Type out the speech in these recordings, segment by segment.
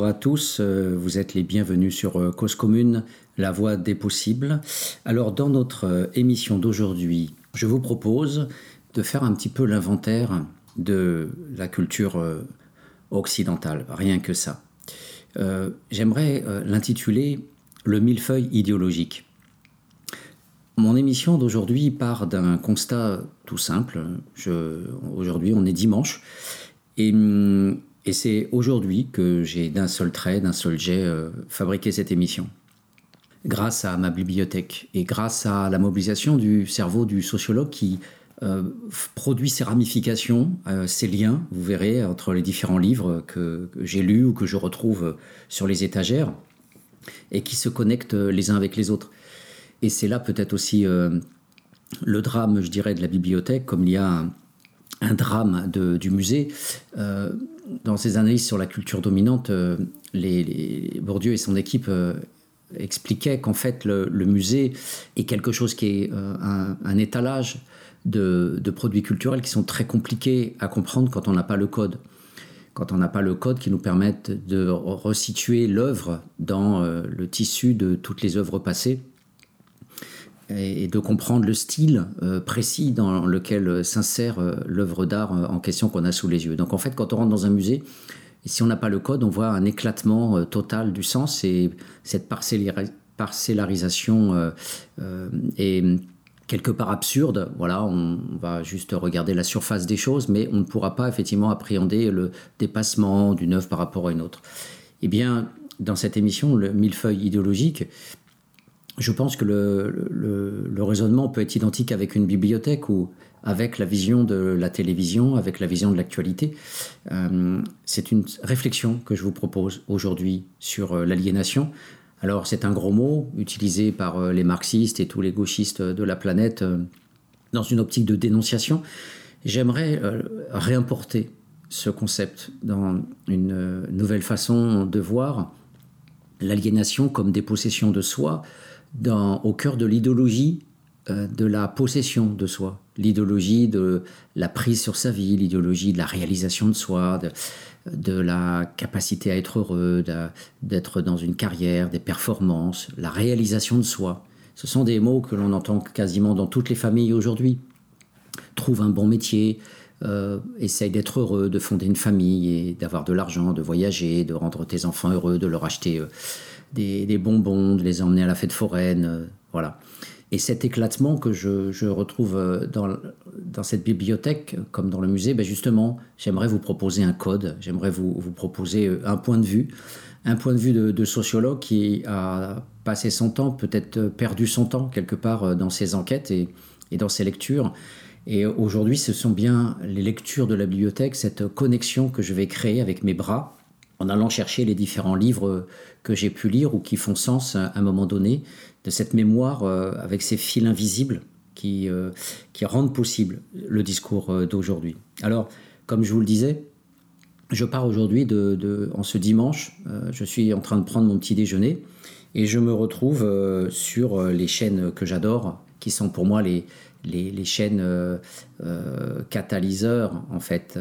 Bonjour à tous, euh, vous êtes les bienvenus sur euh, Cause Commune, la voie des possibles. Alors dans notre euh, émission d'aujourd'hui, je vous propose de faire un petit peu l'inventaire de la culture occidentale, rien que ça. J'aimerais l'intituler Le millefeuille idéologique. Mon émission d'aujourd'hui part d'un constat tout simple. Aujourd'hui, on est dimanche. Et hum, et c'est aujourd'hui que j'ai d'un seul trait, d'un seul jet, euh, fabriqué cette émission. Grâce à ma bibliothèque et grâce à la mobilisation du cerveau du sociologue qui euh, produit ces ramifications, euh, ces liens, vous verrez, entre les différents livres que, j'ai lus ou que je retrouve sur les étagères, et qui se connectent les uns avec les autres. Et c'est là peut-être aussi le drame, je dirais, de la bibliothèque, comme il y a un drame du musée. Euh, dans ses analyses sur la culture dominante, euh, les, Bourdieu et son équipe euh, expliquaient qu'en fait le, musée est quelque chose qui est un, étalage de, produits culturels qui sont très compliqués à comprendre quand on n'a pas le code. Quand on n'a pas le code qui nous permette de resituer l'œuvre dans le tissu de toutes les œuvres passées et de comprendre le style euh, précis dans lequel s'insère euh, l'œuvre d'art euh, en question qu'on a sous les yeux. Donc en fait, quand on rentre dans un musée, si on n'a pas le code, on voit un éclatement total du sens et cette parcellarisation est quelque part absurde. Voilà, on va juste regarder la surface des choses, mais on ne pourra pas effectivement appréhender le dépassement d'une œuvre par rapport à une autre. Eh bien, dans cette émission, le millefeuille idéologique, je pense que le, raisonnement peut être identique avec une bibliothèque ou avec la vision de la télévision, avec la vision de l'actualité. Euh, c'est une réflexion que je vous propose aujourd'hui sur euh, l'aliénation. Alors c'est un gros mot utilisé par euh, les marxistes et tous les gauchistes de la planète dans une optique de dénonciation. J'aimerais réimporter ce concept dans une nouvelle façon de voir l'aliénation comme dépossession de soi, au cœur de l'idéologie euh, de la possession de soi, l'idéologie de la prise sur sa vie, l'idéologie de la réalisation de soi, de, la capacité à être heureux, d'être dans une carrière, des performances, la réalisation de soi. Ce sont des mots que l'on entend quasiment dans toutes les familles aujourd'hui. Trouve un bon métier, euh, essaye d'être heureux, de fonder une famille et d'avoir de l'argent, de voyager, de rendre tes enfants heureux, de leur acheter euh, des, bonbons, de les emmener à la fête foraine, euh, voilà. Et cet éclatement que je, retrouve euh, dans, cette bibliothèque, comme dans le musée, ben justement, j'aimerais vous proposer un code, j'aimerais vous, proposer euh, un point de vue, un point de vue de, sociologue qui a passé son temps, peut-être perdu son temps quelque part dans ses enquêtes et dans ses lectures. Et aujourd'hui, ce sont bien les lectures de la bibliothèque, cette connexion que je vais créer avec mes bras, en allant chercher les différents livres que j'ai pu lire ou qui font sens à un moment donné, de cette mémoire euh, avec ces fils invisibles qui, euh, rendent possible le discours euh, d'aujourd'hui. Alors, comme je vous le disais, je pars aujourd'hui en ce dimanche, je suis en train de prendre mon petit déjeuner et je me retrouve sur les chaînes que j'adore, qui sont pour moi les, chaînes catalyseurs en fait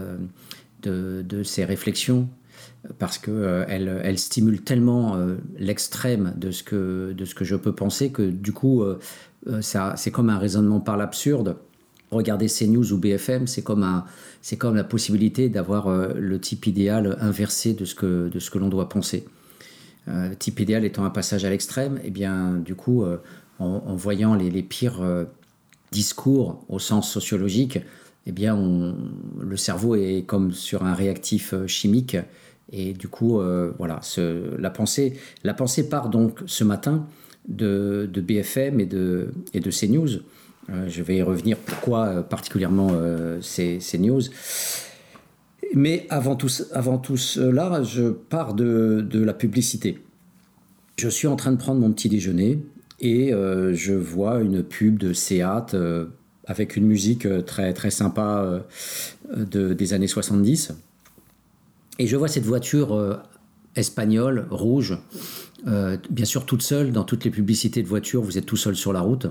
de, ces réflexions parce qu'elle euh, elle stimule tellement euh, l'extrême de, ce que, que je peux penser que du coup, euh, c'est comme un raisonnement par l'absurde. Regarder CNews ou BFM, c'est comme, la possibilité d'avoir le type idéal inversé de ce que, que l'on doit penser. le type idéal étant un passage à l'extrême, et eh bien du coup, en, voyant les, pires discours au sens sociologique, eh le cerveau est comme sur un réactif chimique et du coup, euh, voilà, la, pensée, la pensée part donc ce matin de, BFM et de, et de CNews. Euh, je vais y revenir pourquoi euh, particulièrement ces, CNews. Mais avant tout, avant tout cela, je pars de, de, la publicité. Je suis en train de prendre mon petit déjeuner et je vois une pub de Seat avec une musique très, très sympa de, des années 70. Et je vois cette voiture euh, espagnole, rouge, euh, bien sûr toute seule, dans toutes les publicités de voitures, vous êtes tout seul sur la route.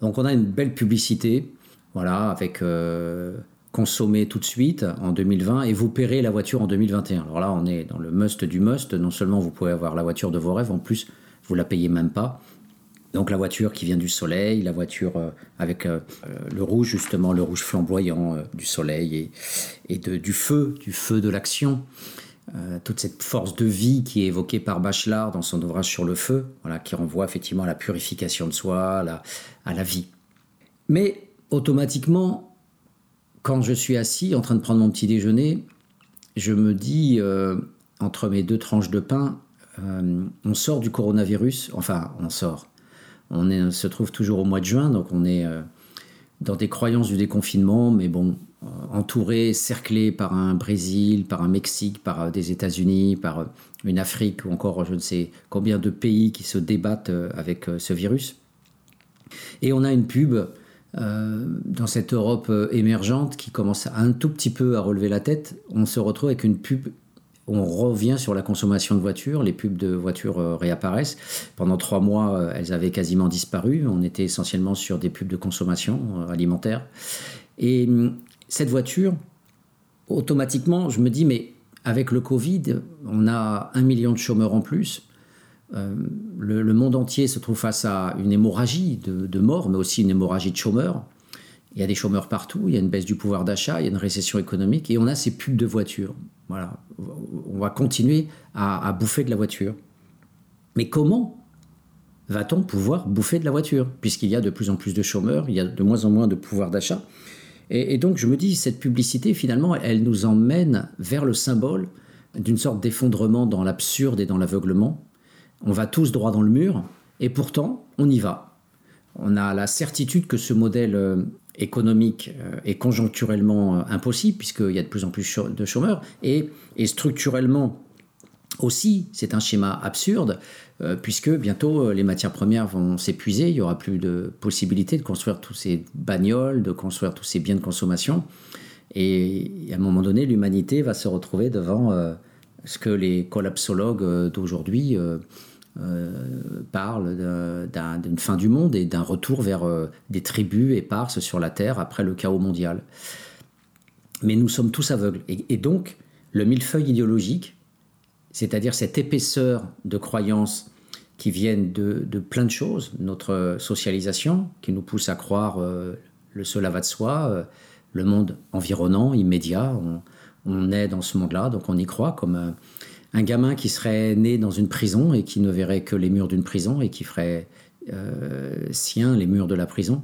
Donc on a une belle publicité, voilà, avec euh, consommer tout de suite en 2020 et vous paierez la voiture en 2021. Alors là, on est dans le must du must. Non seulement vous pouvez avoir la voiture de vos rêves, en plus, vous la payez même pas. Donc la voiture qui vient du soleil, la voiture euh, avec euh, le rouge justement, le rouge flamboyant euh, du soleil et, du feu, du feu de l'action. toute cette force de vie qui est évoquée par Bachelard dans son ouvrage sur le feu, voilà, qui renvoie effectivement à la purification de soi, à la vie. Mais automatiquement, quand je suis assis en train de prendre mon petit déjeuner, je me dis, euh, entre mes deux tranches de pain, euh, on sort du coronavirus, enfin on sort. On, se trouve toujours au mois de juin, donc on est euh, dans des croyances du déconfinement, mais bon, entouré, cerclé par un Brésil, par un Mexique, par des États-Unis, par une Afrique ou encore je ne sais combien de pays qui se débattent avec ce virus. Et on a une pub euh, dans cette Europe euh, émergente qui commence un tout petit peu à relever la tête, on se retrouve avec une pub. On revient sur la consommation de voitures, les pubs de voitures euh, réapparaissent. Pendant trois mois, elles avaient quasiment disparu. On était essentiellement sur des pubs de consommation alimentaire. Et hum, cette voiture, automatiquement, je me dis, mais avec le Covid, on a un million de chômeurs en plus. Euh, le, monde entier se trouve face à une hémorragie de, morts, mais aussi une hémorragie de chômeurs. Il y a des chômeurs partout, il y a une baisse du pouvoir d'achat, il y a une récession économique, et on a ces pubs de voitures. Voilà, on va continuer à, bouffer de la voiture. Mais comment va-t-on pouvoir bouffer de la voiture? Puisqu'il y a de plus en plus de chômeurs, il y a de moins en moins de pouvoir d'achat. Et, et, donc je me dis, cette publicité, finalement, elle nous emmène vers le symbole d'une sorte d'effondrement dans l'absurde et dans l'aveuglement, on va tous droit dans le mur, et pourtant, on y va. On a la certitude que ce modèle euh, économique euh, est conjoncturellement euh, impossible, puisqu'il y a de plus en plus de chômeurs, et, structurellement aussi, c'est un schéma absurde, puisque bientôt les matières premières vont s'épuiser, il n'y aura plus de possibilité de construire tous ces bagnoles, de construire tous ces biens de consommation, et à un moment donné, l'humanité va se retrouver devant ce que les collapsologues d'aujourd'hui euh, parle d'une fin du monde et d'un retour vers euh, des tribus éparses sur la Terre après le chaos mondial. Mais nous sommes tous aveugles. Et, donc, le millefeuille idéologique, c'est-à-dire cette épaisseur de croyances qui viennent de, plein de choses, notre socialisation, qui nous pousse à croire euh, le cela va de soi, le monde environnant, immédiat, on, est dans ce monde-là, donc on y croit comme gamin qui serait né dans une prison et qui ne verrait que les murs d'une prison et qui ferait euh, sien les murs de la prison.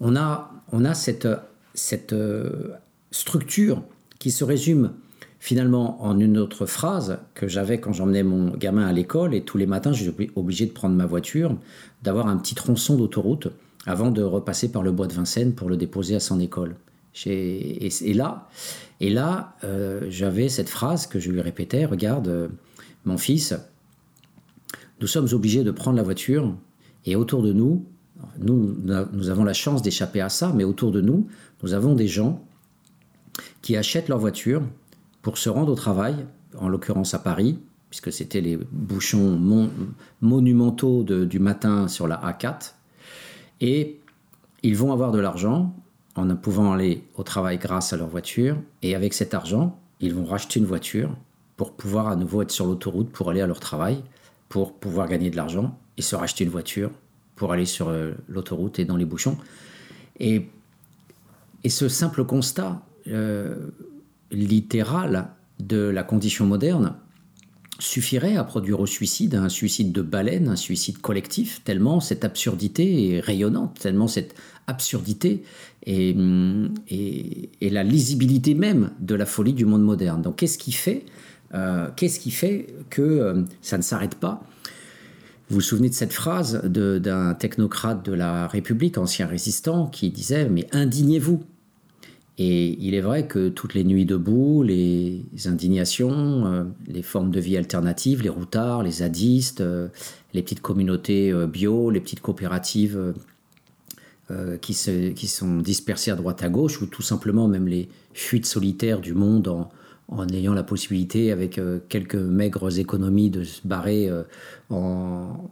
On a, cette euh, structure qui se résume finalement en une autre phrase que j'avais quand j'emmenais mon gamin à l'école et tous les matins j'étais obligé de prendre ma voiture, d'avoir un petit tronçon d'autoroute avant de repasser par le bois de Vincennes pour le déposer à son école. Et, là, et là, euh, j'avais cette phrase que je lui répétais, regarde, euh, mon fils, nous sommes obligés de prendre la voiture et autour de nous, nous, nous avons la chance d'échapper à ça, mais autour de nous, nous avons des gens qui achètent leur voiture pour se rendre au travail, en l'occurrence à Paris, puisque c'était les bouchons monumentaux du matin sur la A4, et ils vont avoir de l'argent en ne pouvant aller au travail grâce à leur voiture. Et avec cet argent, ils vont racheter une voiture pour pouvoir à nouveau être sur l'autoroute pour aller à leur travail, pour pouvoir gagner de l'argent et se racheter une voiture pour aller sur euh, l'autoroute et dans les bouchons. Et, ce simple constat euh, littéral de la condition moderne suffirait à produire au suicide un suicide de baleine, un suicide collectif, tellement cette absurdité est rayonnante, tellement cette absurdité et, et, la lisibilité même de la folie du monde moderne. Donc qu'est-ce qui fait, euh, qu'est-ce qui fait que euh, ça ne s'arrête pas? Vous vous souvenez de cette phrase d'un technocrate de la République, ancien résistant, qui disait Mais indignez-vous Et il est vrai que toutes les nuits debout, les indignations, euh, les formes de vie alternatives, les routards, les zadistes, les petites communautés bio, les petites coopératives euh, qui, se, qui, sont dispersés à droite à gauche, ou tout simplement même les fuites solitaires du monde en, en ayant la possibilité, avec quelques maigres économies, de se barrer en,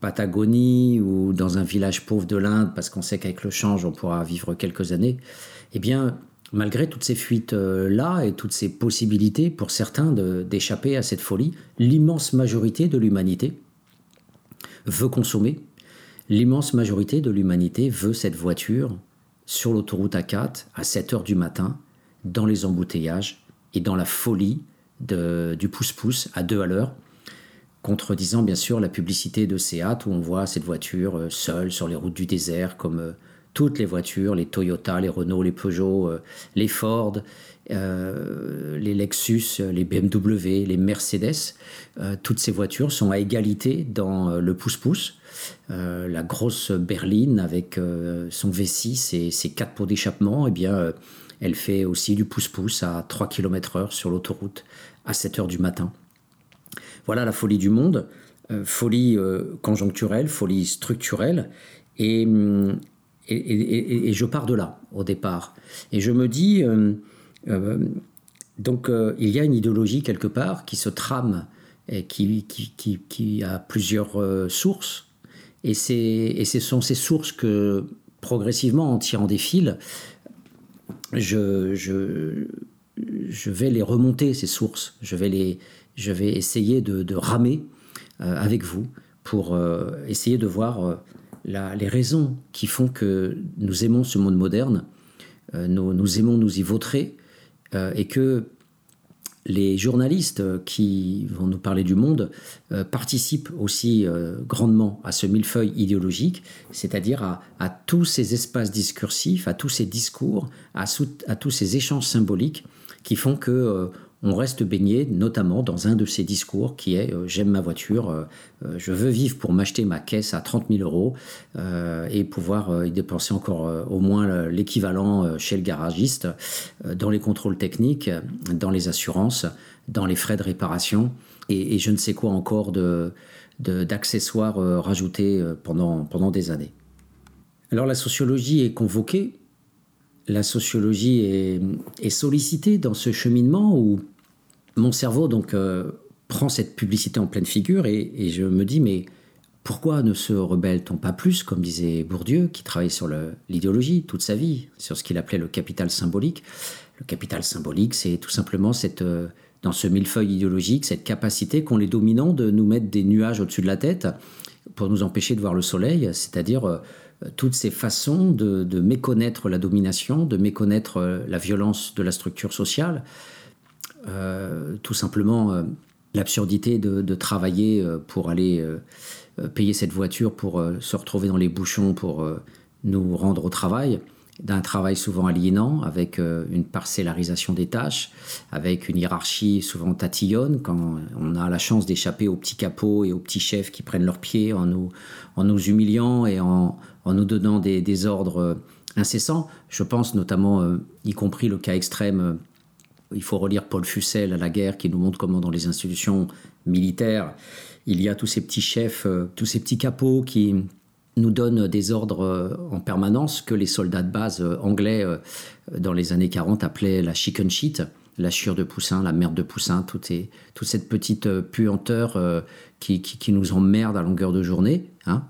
Patagonie ou dans un village pauvre de l'Inde, parce qu'on sait qu'avec le change, on pourra vivre quelques années, eh bien, malgré toutes ces fuites-là et toutes ces possibilités pour certains d'échapper à cette folie, l'immense majorité de l'humanité veut consommer. L'immense majorité de l'humanité veut cette voiture sur l'autoroute A4 à 7 heures du matin, dans les embouteillages et dans la folie du pouce-pouce à deux à l'heure, contredisant bien sûr la publicité de Seat où on voit cette voiture euh, seule sur les routes du désert comme euh, toutes les voitures, les Toyota, les Renault, les Peugeot, euh, les Ford, euh, les Lexus, les BMW, les Mercedes, euh, toutes ces voitures sont à égalité dans le pouce-pouce. la grosse berline avec son V6 et ses quatre pots d'échappement, eh bien, elle fait aussi du pouce-pouce à 3 km/h sur l'autoroute à 7 h du matin. Voilà la folie du monde, folie conjoncturelle, folie structurelle. Et, et, je pars de là au départ. Et je me dis, euh, euh, donc euh, il y a une idéologie quelque part qui se trame et qui, a plusieurs sources. Et, et ce sont ces sources que progressivement, en tirant des fils, je, vais les remonter, ces sources. Je vais, les, je vais essayer de ramer avec vous pour essayer de voir les raisons qui font que nous aimons ce monde moderne, euh, nous, aimons nous y vautrer, euh, et que les journalistes qui vont nous parler du monde euh, participent aussi grandement à ce millefeuille idéologique, c'est-à-dire à, tous ces espaces discursifs, à tous ces discours, à, à tous ces échanges symboliques qui font que on reste baigné notamment dans un de ces discours qui est euh, j'aime ma voiture, euh, euh, je veux vivre pour m'acheter ma caisse à 30 000 euros et pouvoir y dépenser encore au moins l'équivalent chez le garagiste dans les contrôles techniques, dans les assurances, dans les frais de réparation et, je ne sais quoi encore de, d'accessoires rajoutés pendant, pendant des années. Alors la sociologie est convoquée la sociologie est, sollicitée dans ce cheminement où mon cerveau donc euh, prend cette publicité en pleine figure et, je me dis mais pourquoi ne se rebelle-t-on pas plus, comme disait Bourdieu, qui travaillait sur l'idéologie toute sa vie, sur ce qu'il appelait le capital symbolique? Le capital symbolique, c'est tout simplement cette, euh, dans ce millefeuille idéologique, cette capacité qu'ont les dominants de nous mettre des nuages au-dessus de la tête pour nous empêcher de voir le soleil, c'est-à-dire euh, toutes ces façons de, méconnaître la domination, de méconnaître la violence de la structure sociale, euh, tout simplement euh, l'absurdité de, travailler euh, pour aller payer cette voiture, pour se retrouver dans les bouchons, pour nous rendre au travail d'un travail souvent aliénant, avec une parcellarisation des tâches, avec une hiérarchie souvent tatillonne, quand on a la chance d'échapper aux petits capots et aux petits chefs qui prennent leurs pieds en nous, en nous humiliant et en, en nous donnant des, des, ordres incessants. Je pense notamment, y compris le cas extrême il faut relire Paul Fussel à la guerre qui nous montre comment dans les institutions militaires, il y a tous ces petits chefs, euh, tous ces petits capots qui nous donnent des ordres euh, en permanence que les soldats de base euh, anglais dans les années 40 appelaient la chicken shit, la chure de poussin, la merde de poussin, toute, toute cette petite puanteur qui, qui, nous emmerde à longueur de journée, hein,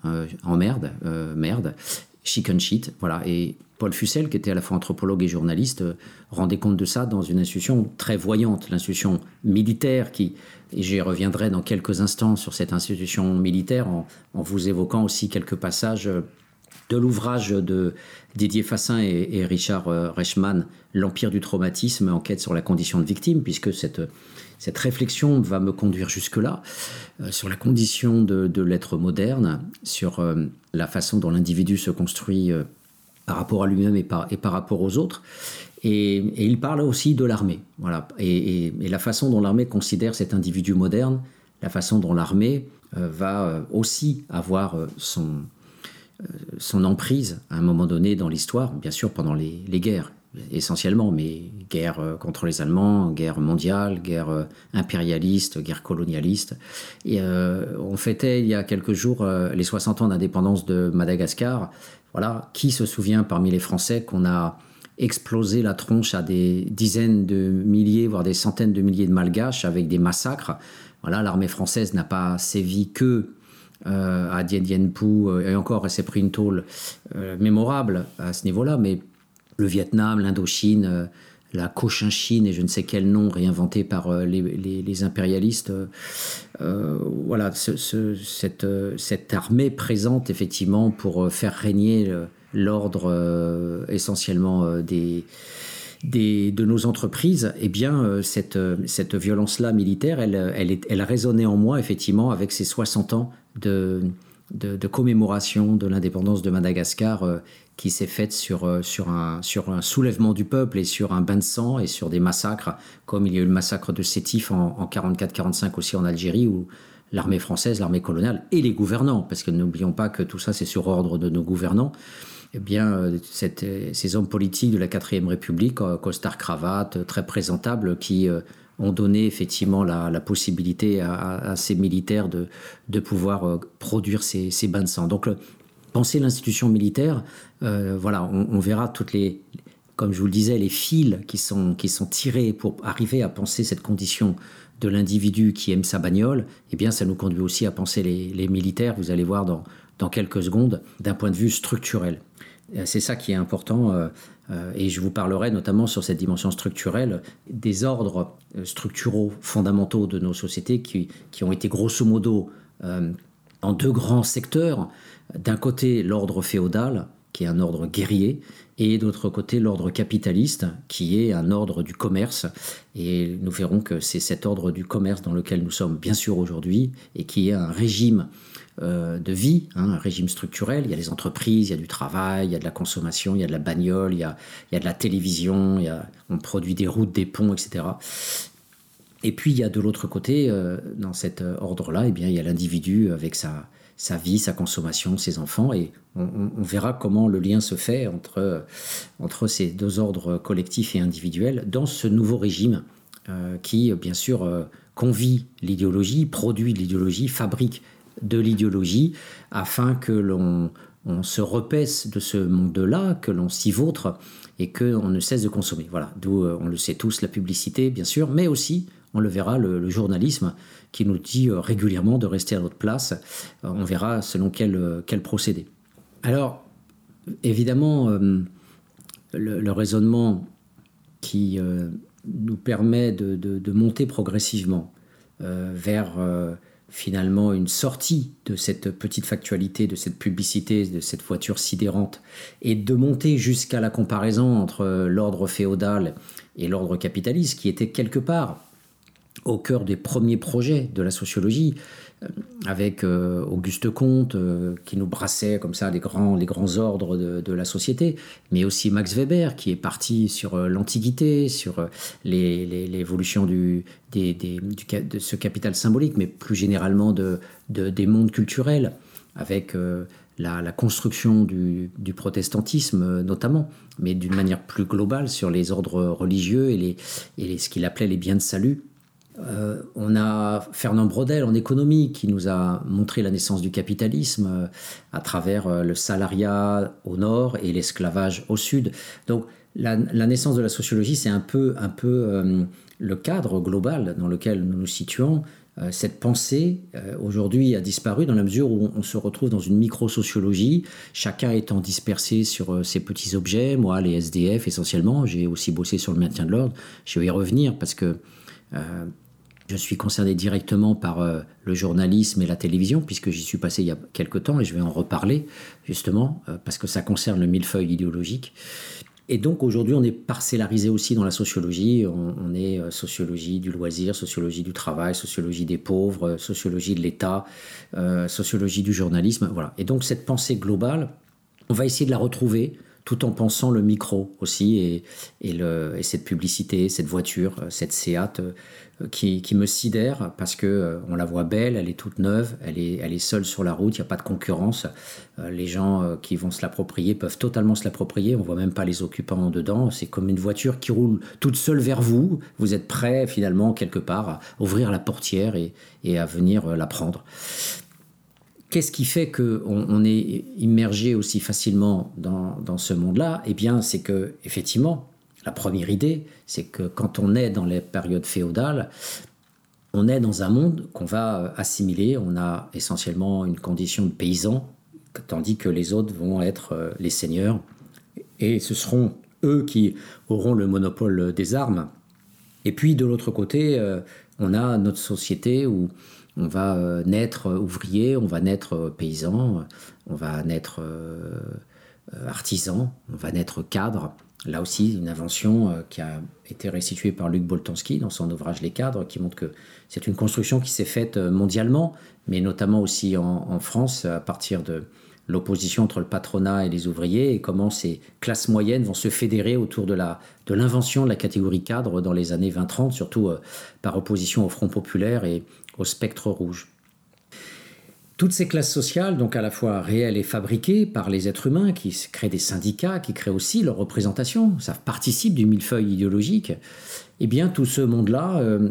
emmerde, merde, chicken shit, voilà. Et Paul Fussel, qui était à la fois anthropologue et journaliste, euh, rendait compte de ça dans une institution très voyante, l'institution militaire, qui, et j'y reviendrai dans quelques instants sur cette institution militaire, en, vous évoquant aussi quelques passages euh, de l'ouvrage de Didier Fassin et, Richard euh, Reichmann, L'Empire du traumatisme, enquête sur la condition de victime, puisque cette, cette réflexion va me conduire jusque-là, sur la condition de, l'être moderne, sur la façon dont l'individu se construit par rapport à lui-même et par, et par rapport aux autres. Et, il parle aussi de l'armée. Voilà. Et, la façon dont l'armée considère cet individu moderne, la façon dont l'armée euh, va euh, aussi avoir euh, son, emprise à un moment donné dans l'histoire, bien sûr pendant les, les, guerres essentiellement, mais guerre contre les Allemands, guerre mondiale, guerre impérialiste, guerre colonialiste. Et on fêtait il y a quelques jours les 60 ans d'indépendance de Madagascar. Voilà, qui se souvient parmi les Français qu'on a exploser la tronche à des dizaines de milliers, voire des centaines de milliers de malgaches avec des massacres. Voilà, l'armée française n'a pas sévi que euh, à Dien Bien Phu, euh, et encore, elle s'est pris une tôle euh, mémorable à ce niveau-là, mais le Vietnam, l'Indochine, la Cochinchine et je ne sais quel nom réinventé par les, impérialistes. voilà, cette, cette, armée présente effectivement pour faire régner l'ordre essentiellement des, de nos entreprises, eh bien, euh, cette, euh, cette violence-là militaire, elle, elle, elle résonnait en moi, effectivement, avec ces 60 ans de, de, commémoration de l'indépendance de Madagascar euh, qui s'est faite sur, sur, un, sur un soulèvement du peuple et sur un bain de sang et sur des massacres, comme il y a eu le massacre de Sétif en, en 44-45 aussi en Algérie, où l'armée française, l'armée coloniale et les gouvernants, parce que n'oublions pas que tout ça c'est sur ordre de nos gouvernants, eh bien, euh, euh, ces hommes politiques de la 4ème République, euh, costard cravate, très présentables, qui ont donné effectivement la, possibilité à, ces militaires de, de pouvoir produire ces, bains de sang. Donc, penser l'institution militaire, voilà, on, verra toutes les, comme je vous le disais, les fils qui sont, qui sont tirés pour arriver à penser cette condition de l'individu qui aime sa bagnole, eh bien, ça nous conduit aussi à penser les, les militaires, vous allez voir dans, dans quelques secondes, d'un point de vue structurel. Euh, c'est ça qui est important. Euh, euh, et je vous parlerai notamment sur cette dimension structurelle des ordres structuraux fondamentaux de nos sociétés qui, qui ont été grosso modo en deux grands secteurs. D'un côté, l'ordre féodal, qui est un ordre guerrier, et d'autre côté, l'ordre capitaliste, qui est un ordre du commerce. Et nous verrons que c'est cet ordre du commerce dans lequel nous sommes bien sûr aujourd'hui, et qui est un régime euh, de vie, hein, un régime structurel. Il y a les entreprises, il y a du travail, il y a de la consommation, il y a de la bagnole, il y a, de la télévision, il on produit des routes, des ponts, etc. Et puis il y a de l'autre côté, euh, dans cet euh, ordre-là, eh bien, il y a l'individu avec sa, sa vie, sa consommation, ses enfants, et on, verra comment le lien se fait entre, entre ces deux ordres collectifs et individuels dans ce nouveau régime qui, bien sûr, convie l'idéologie, produit l'idéologie, fabrique de l'idéologie afin que l'on se repaisse de ce monde-là, que l'on s'y vautre et qu'on ne cesse de consommer. Voilà, d'où euh, on le sait tous, la publicité, bien sûr, mais aussi, on le verra, le, journalisme qui nous dit euh, régulièrement de rester à notre place. Euh, on verra selon quel, quel procédé. Alors, évidemment, le, raisonnement qui nous permet de, monter progressivement vers finalement une sortie de cette petite factualité, de cette publicité, de cette voiture sidérante, et de monter jusqu'à la comparaison entre l'ordre féodal et l'ordre capitaliste, qui était quelque part au cœur des premiers projets de la sociologie, euh, avec euh, Auguste Comte euh, qui nous brassait comme ça les grands, les grands ordres de, la société, mais aussi Max Weber qui est parti sur l'Antiquité, sur l'évolution du, de ce capital symbolique, mais plus généralement de, des mondes culturels, avec la, construction du, protestantisme notamment, mais d'une manière plus globale sur les ordres religieux et, les, et ce qu'il appelait les biens de salut. Euh, on a Fernand Brodel en économie qui nous a montré la naissance du capitalisme euh, à travers euh, le salariat au nord et l'esclavage au sud. Donc la, naissance de la sociologie, c'est un peu, un peu le cadre global dans lequel nous nous situons. cette pensée, aujourd'hui, a disparu dans la mesure où on, se retrouve dans une micro-sociologie, chacun étant dispersé sur ses petits objets. Moi, les SDF essentiellement, j'ai aussi bossé sur le maintien de l'ordre. Je vais y revenir parce que je suis concerné directement par euh, le journalisme et la télévision, puisque j'y suis passé il y a quelque temps, et je vais en reparler, justement, euh, parce que ça concerne le millefeuille idéologique. Et donc aujourd'hui, on est parcellarisé aussi dans la sociologie. On, est euh, sociologie du loisir, sociologie du travail, sociologie des pauvres, sociologie de l'État, sociologie du journalisme. Voilà. Et donc cette pensée globale, on va essayer de la retrouver tout en pensant le micro aussi et, et, cette publicité, cette voiture, cette Seat qui, me sidère parce que euh, on la voit belle, elle est toute neuve, elle est, elle est seule sur la route, il n'y a pas de concurrence. Euh, les gens euh, qui vont se l'approprier peuvent totalement se l'approprier, on voit même pas les occupants dedans. C'est comme une voiture qui roule toute seule vers vous. Vous êtes prêt finalement quelque part à ouvrir la portière et, à venir la prendre. qu'est-ce qui fait qu'on on est immergé aussi facilement dans, dans ce monde-là? Eh bien, c'est que effectivement, la première idée, c'est que quand on est dans les périodes féodales, on est dans un monde qu'on va assimiler. On a essentiellement une condition de paysan, tandis que les autres vont être euh, les seigneurs. Et ce seront eux qui auront le monopole des armes. Et puis de l'autre côté, euh, on a notre société où on va euh, naître ouvrier, on va naître paysan, on va naître artisan, on va naître cadre. Là aussi, une invention qui a été restituée par Luc Boltanski dans son ouvrage Les cadres, qui montre que c'est une construction qui s'est faite mondialement, mais notamment aussi en France à partir de, l'opposition entre le patronat et les ouvriers et comment ces classes moyennes vont se fédérer autour de de l'invention de la catégorie cadre dans les années 20-30, surtout euh, par opposition au Front populaire et au spectre rouge. Toutes ces classes sociales, donc à la fois réelles et fabriquées par les êtres humains, qui créent des syndicats, qui créent aussi leur représentation, ça participe du millefeuille idéologique, eh bien tout ce monde-là euh,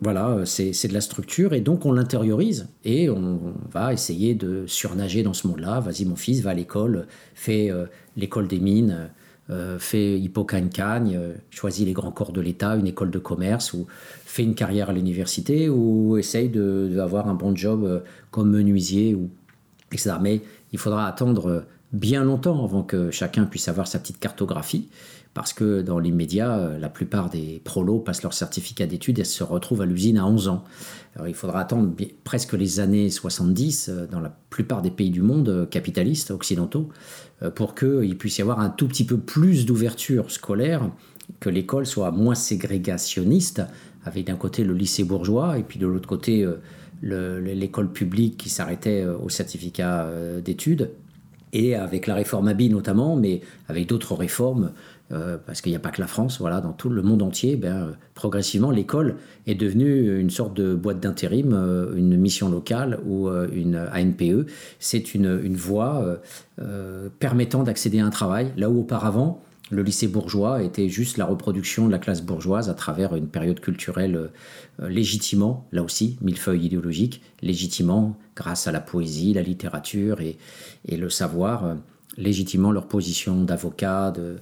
voilà, c'est de la structure et donc on l'intériorise et on, va essayer de surnager dans ce monde-là. Vas-y mon fils, va à l'école, fais euh, l'école des mines, euh, fais Hippocagne-Cagne, choisis les grands corps de l'État, une école de commerce ou fais une carrière à l'université ou essaye d'avoir un bon job comme menuisier ou etc. Mais il faudra attendre bien longtemps avant que chacun puisse avoir sa petite cartographie parce que dans l'immédiat, euh, la plupart des prolos passent leur certificat d'études et se retrouvent à l'usine à 11 ans. Alors, il faudra attendre presque les années 70 euh, dans la plupart des pays du monde euh, capitalistes, occidentaux, pour qu'il puisse y avoir un tout petit peu plus d'ouverture scolaire, que l'école soit moins ségrégationniste, avec d'un côté le lycée bourgeois et puis de l'autre côté l'école publique qui s'arrêtait au certificat d'études. Et avec la réforme Abi notamment, mais avec d'autres réformes, euh, parce qu'il n'y a pas que la France, voilà, dans tout le monde entier, ben, progressivement, l'école est devenue une sorte de boîte d'intérim, euh, une mission locale ou euh, une ANPE. C'est une, voie permettant d'accéder à un travail, là où auparavant, le lycée bourgeois était juste la reproduction de la classe bourgeoise à travers une période culturelle légitimement, là aussi, millefeuille idéologique, légitimement, grâce à la poésie, la littérature et le savoir, légitimement leur position d'avocat, de,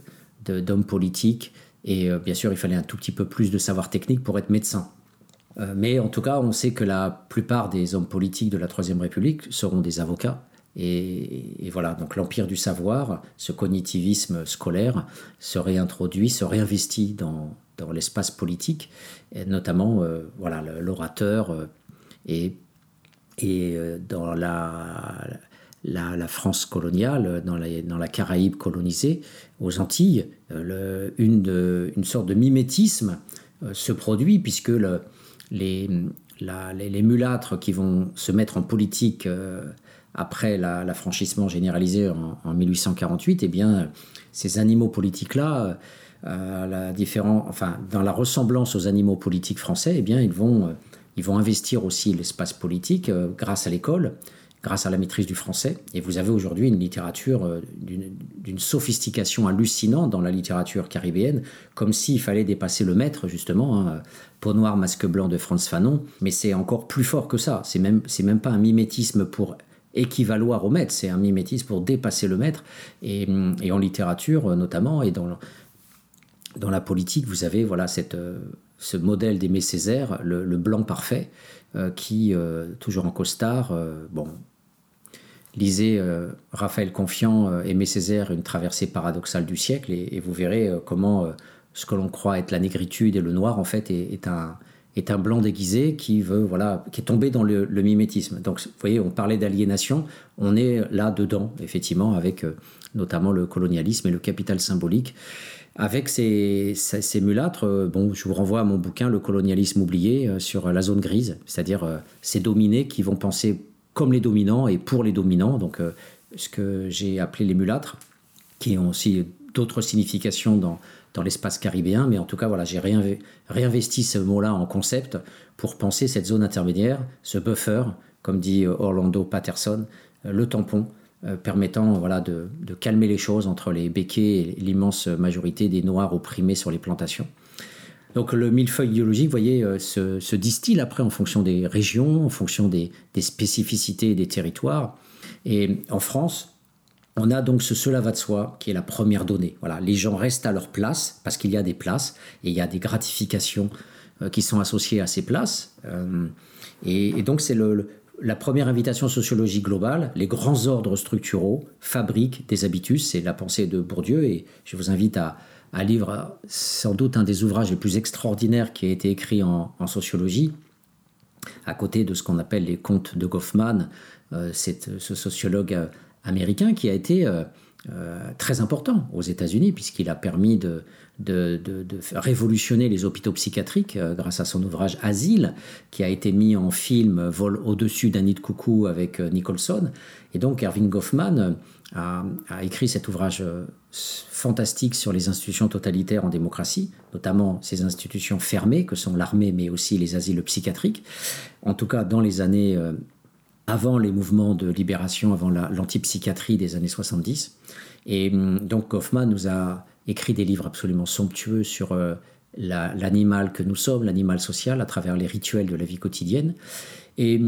d'hommes politiques. Et euh, bien sûr, il fallait un tout petit peu plus de savoir technique pour être médecin. Euh, mais en tout cas, on sait que la plupart des hommes politiques de la Troisième République seront des avocats. Et, voilà, donc l'empire du savoir, ce cognitivisme scolaire, se réintroduit, se réinvestit dans, dans l'espace politique, et notamment euh, voilà l'orateur et, et dans la, la, France coloniale, dans la, dans la, Caraïbe colonisée, aux Antilles, euh, une, sorte de mimétisme euh, se produit puisque le, les, mulâtres qui vont se mettre en politique euh, après l'affranchissement généralisé en, 1848, eh bien, ces animaux politiques-là, enfin, dans la ressemblance aux animaux politiques français, eh bien, ils vont investir aussi l'espace politique grâce à l'école grâce à la maîtrise du français. Et vous avez aujourd'hui une littérature euh, d'une sophistication hallucinante dans la littérature caribéenne, comme s'il fallait dépasser le maître, justement. Hein, Peau noire, masque blanc de Franz Fanon. Mais c'est encore plus fort que ça. C'est même, même pas un mimétisme pour équivaloir au maître, c'est un mimétisme pour dépasser le maître. Et, en littérature, euh, notamment, et dans, dans la politique, vous avez voilà, cette, euh, ce modèle d'Aimé Césaire, le, blanc parfait, qui, toujours en costard, bon, Lisez euh, Raphaël Confiant, euh, Aimé Césaire, Une traversée paradoxale du siècle, et, vous verrez euh, comment ce que l'on croit être la négritude et le noir, en fait, est, un, est un blanc déguisé qui, veut, voilà, qui est tombé dans le, mimétisme. Donc, vous voyez, on parlait d'aliénation, on est là dedans, effectivement, avec notamment le colonialisme et le capital symbolique. Avec ces, ces, mulâtres, bon, je vous renvoie à mon bouquin Le colonialisme oublié sur la zone grise, c'est-à-dire ces dominés qui vont penser comme les dominants et pour les dominants, donc euh, ce que j'ai appelé les mulâtres, qui ont aussi d'autres significations dans, dans l'espace caribéen, mais en tout cas, voilà, j'ai réinvesti ce mot-là en concept pour penser cette zone intermédiaire, ce buffer, comme dit euh, Orlando Patterson, euh, le tampon, permettant voilà, de, de, calmer les choses entre les béquets et l'immense majorité des Noirs opprimés sur les plantations. Donc le millefeuille idéologique, vous voyez, se, se, distille après en fonction des régions, en fonction des, spécificités des territoires. Et en France, on a donc ce cela va de soi qui est la première donnée. Voilà, les gens restent à leur place parce qu'il y a des places et il y a des gratifications qui sont associées à ces places. Et, et donc c'est le, la première invitation sociologique globale, les grands ordres structuraux fabriquent des habitus, c'est la pensée de Bourdieu, et je vous invite à, lire sans doute un des ouvrages les plus extraordinaires qui a été écrit en, sociologie, à côté de ce qu'on appelle les contes de Goffman, euh, c'est ce sociologue euh, américain qui a été euh, très important aux États-Unis, puisqu'il a permis de, révolutionner les hôpitaux psychiatriques euh, grâce à son ouvrage Asile, qui a été mis en film Vol au-dessus d'un nid de coucou avec euh, Nicholson. Et donc Erwin Goffman euh, a, écrit cet ouvrage fantastique sur les institutions totalitaires en démocratie, notamment ces institutions fermées que sont l'armée, mais aussi les asiles psychiatriques. En tout cas, dans les années avant les mouvements de libération, avant l'antipsychiatrie des années 70. Et hum, donc Goffman nous a écrit des livres absolument somptueux sur euh, l'animal que nous sommes, l'animal social, à travers les rituels de la vie quotidienne. Et,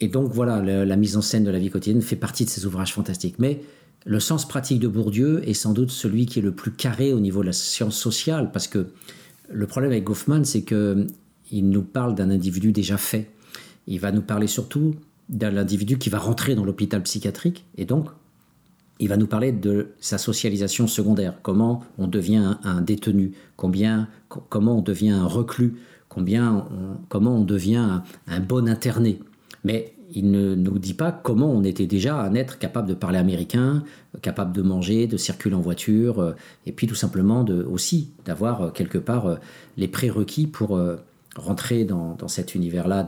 et donc voilà, la, mise en scène de la vie quotidienne fait partie de ces ouvrages fantastiques. Mais le sens pratique de Bourdieu est sans doute celui qui est le plus carré au niveau de la science sociale, parce que le problème avec Goffman, c'est que il nous parle d'un individu déjà fait. Il va nous parler surtout d'un individu qui va rentrer dans l'hôpital psychiatrique, et donc il va nous parler de sa socialisation secondaire, comment on devient un, détenu, combien, comment on devient un reclus, combien comment on devient un, bon interné? Mais il ne nous dit pas comment on était déjà un être capable de parler américain, capable de manger, de circuler en voiture, euh, et puis tout simplement de, aussi d'avoir euh, quelque part euh, les prérequis pour rentrer dans, cet univers-là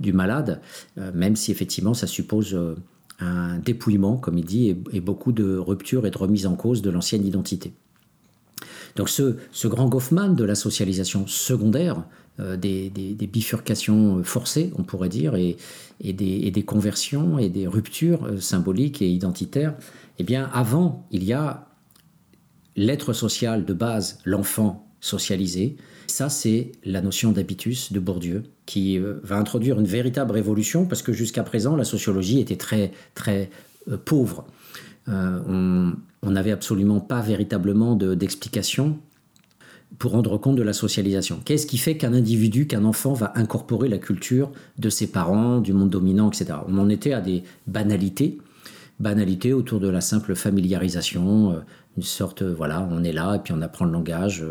du malade, même si effectivement ça suppose un dépouillement, comme il dit, et, beaucoup de ruptures et de remise en cause de l'ancienne identité. Donc ce, grand Goffman de la socialisation secondaire, euh, des, bifurcations forcées, on pourrait dire, et, des, conversions et des ruptures euh, symboliques et identitaires, eh bien avant, il y a l'être social de base, l'enfant socialisé, ça, c'est la notion d'habitus de Bourdieu, qui euh, va introduire une véritable révolution, parce que jusqu'à présent, la sociologie était très, très euh, pauvre. Euh, on n'avait absolument pas véritablement d'explication pour rendre compte de la socialisation. Qu'est-ce qui fait qu'un individu, qu'un enfant va incorporer la culture de ses parents, du monde dominant, etc. On en était à des banalités, banalités autour de la simple familiarisation, une sorte, voilà, on est là et puis on apprend le langage.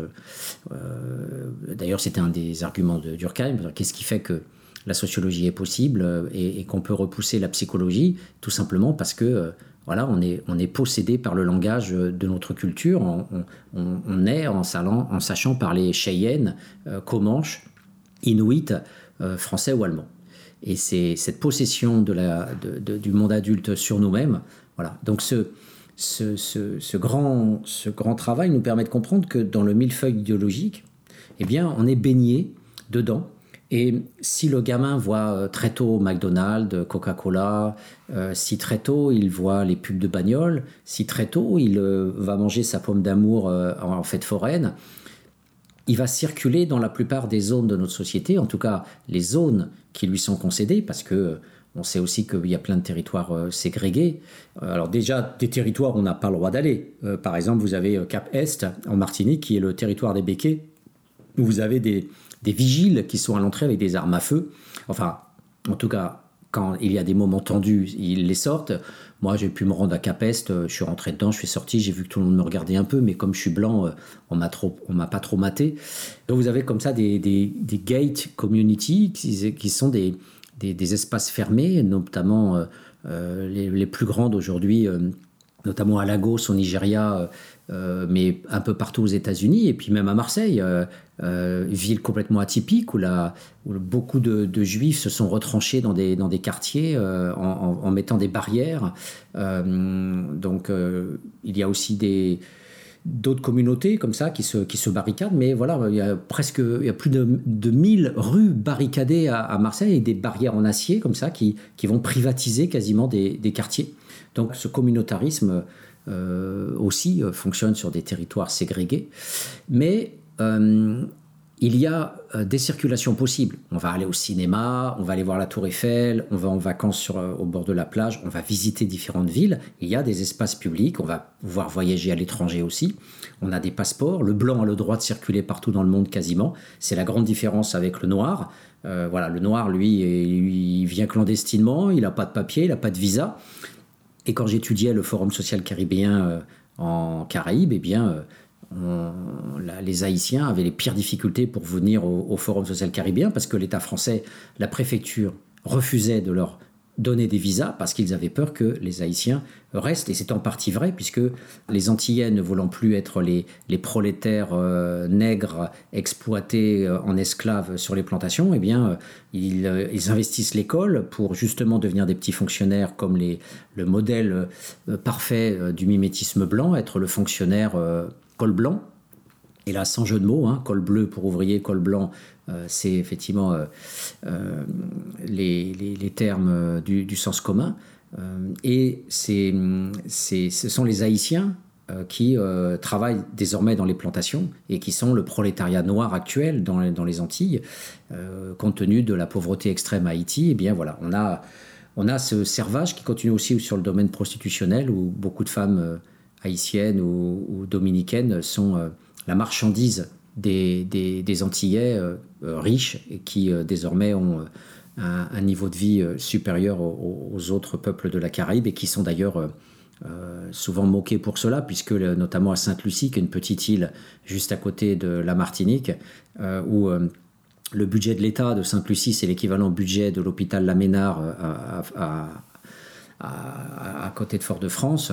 Euh, d'ailleurs, c'était un des arguments de Durkheim. Qu'est-ce qui fait que la sociologie est possible euh, et, qu'on peut repousser la psychologie Tout simplement parce que euh, voilà, on est, on est possédé par le langage de notre culture. On, est en, sachant parler Cheyenne, Comanche, Inuit, français ou allemand. Et c'est cette possession du monde adulte sur nous-mêmes. Voilà. Donc ce, ce, grand, ce grand travail nous permet de comprendre que dans le millefeuille idéologique, eh bien, on est baigné dedans. Et si le gamin voit euh, très tôt McDonald's, Coca-Cola, euh, si très tôt il voit les pubs de bagnole, si très tôt il euh, va manger sa pomme d'amour en fête foraine, il va circuler dans la plupart des zones de notre société, en tout cas les zones qui lui sont concédées, parce que on sait aussi qu'il y a plein de territoires euh, ségrégés. Euh, alors déjà, des territoires où on n'a pas le droit d'aller. Euh, par exemple, vous avez Cap Est, en Martinique, qui est le territoire des béquets, où vous avez des, vigiles qui sont à l'entrée avec des armes à feu. Enfin, en tout cas, quand il y a des moments tendus, ils les sortent. Moi, j'ai pu me rendre à Cap Est, je suis rentré dedans, je suis sorti, j'ai vu que tout le monde me regardait un peu, mais comme je suis blanc, on m'a m'a pas trop maté. Donc vous avez comme ça des, des, gate community qui sont des, des, espaces fermés, notamment euh, euh, les, plus grandes aujourd'hui, euh, notamment à Lagos au Nigeria, mais un peu partout aux États-Unis, et puis même à Marseille, ville complètement atypique où, beaucoup de, juifs se sont retranchés dans des, dans des quartiers en, mettant des barrières. donc il y a aussi des d'autres communautés comme ça qui se, qui se barricadent, mais voilà, il y a presque il y a plus de, de 1000 rues barricadées à, Marseille et des barrières en acier comme ça qui, qui vont privatiser quasiment des, des quartiers. Donc ce communautarisme euh, aussi euh, fonctionne sur des territoires ségrégés, mais euh, il y a euh, des circulations possibles. On va aller au cinéma, on va aller voir la Tour Eiffel, on va en vacances euh, au bord de la plage, on va visiter différentes villes. Il y a des espaces publics, on va pouvoir voyager à l'étranger aussi. On a des passeports. Le blanc a le droit de circuler partout dans le monde quasiment. C'est la grande différence avec le noir. Euh, voilà, le noir, lui, il vient clandestinement, il n'a pas de papier, il n'a pas de visa. Et quand j'étudiais le Forum social caribéen en Caraïbes, eh bien les Haïtiens avaient les pires difficultés pour venir au, Forum social caribéen parce que l'État français, la préfecture, refusait de leur donner des visas parce qu'ils avaient peur que les Haïtiens restent. Et c'est en partie vrai, puisque les Antillais ne voulant plus être les, prolétaires euh, nègres exploités euh, en esclaves sur les plantations, eh bien, euh, ils, investissent l'école pour justement devenir des petits fonctionnaires comme le modèle parfait du mimétisme blanc, être le fonctionnaire col blanc. Et là, sans jeu de mots, hein, col bleu pour ouvrier, col blanc, euh, c'est effectivement euh, euh, les, termes du, sens commun. et c'est, ce sont les Haïtiens qui travaillent désormais dans les plantations et qui sont le prolétariat noir actuel dans, dans les Antilles, compte tenu de la pauvreté extrême à Haïti. Eh bien voilà, on a, on a ce servage qui continue aussi sur le domaine prostitutionnel où beaucoup de femmes haïtiennes ou, dominicaines sont euh, la marchandise des, Antillais euh, euh, riches et qui désormais ont un, niveau de vie supérieur aux, autres peuples de la Caraïbe et qui sont d'ailleurs souvent moqués pour cela, puisque notamment à Sainte-Lucie, qui est une petite île juste à côté de la Martinique, où le budget de l'État de Sainte-Lucie, c'est l'équivalent budget de l'hôpital Laménard à, côté de Fort-de-France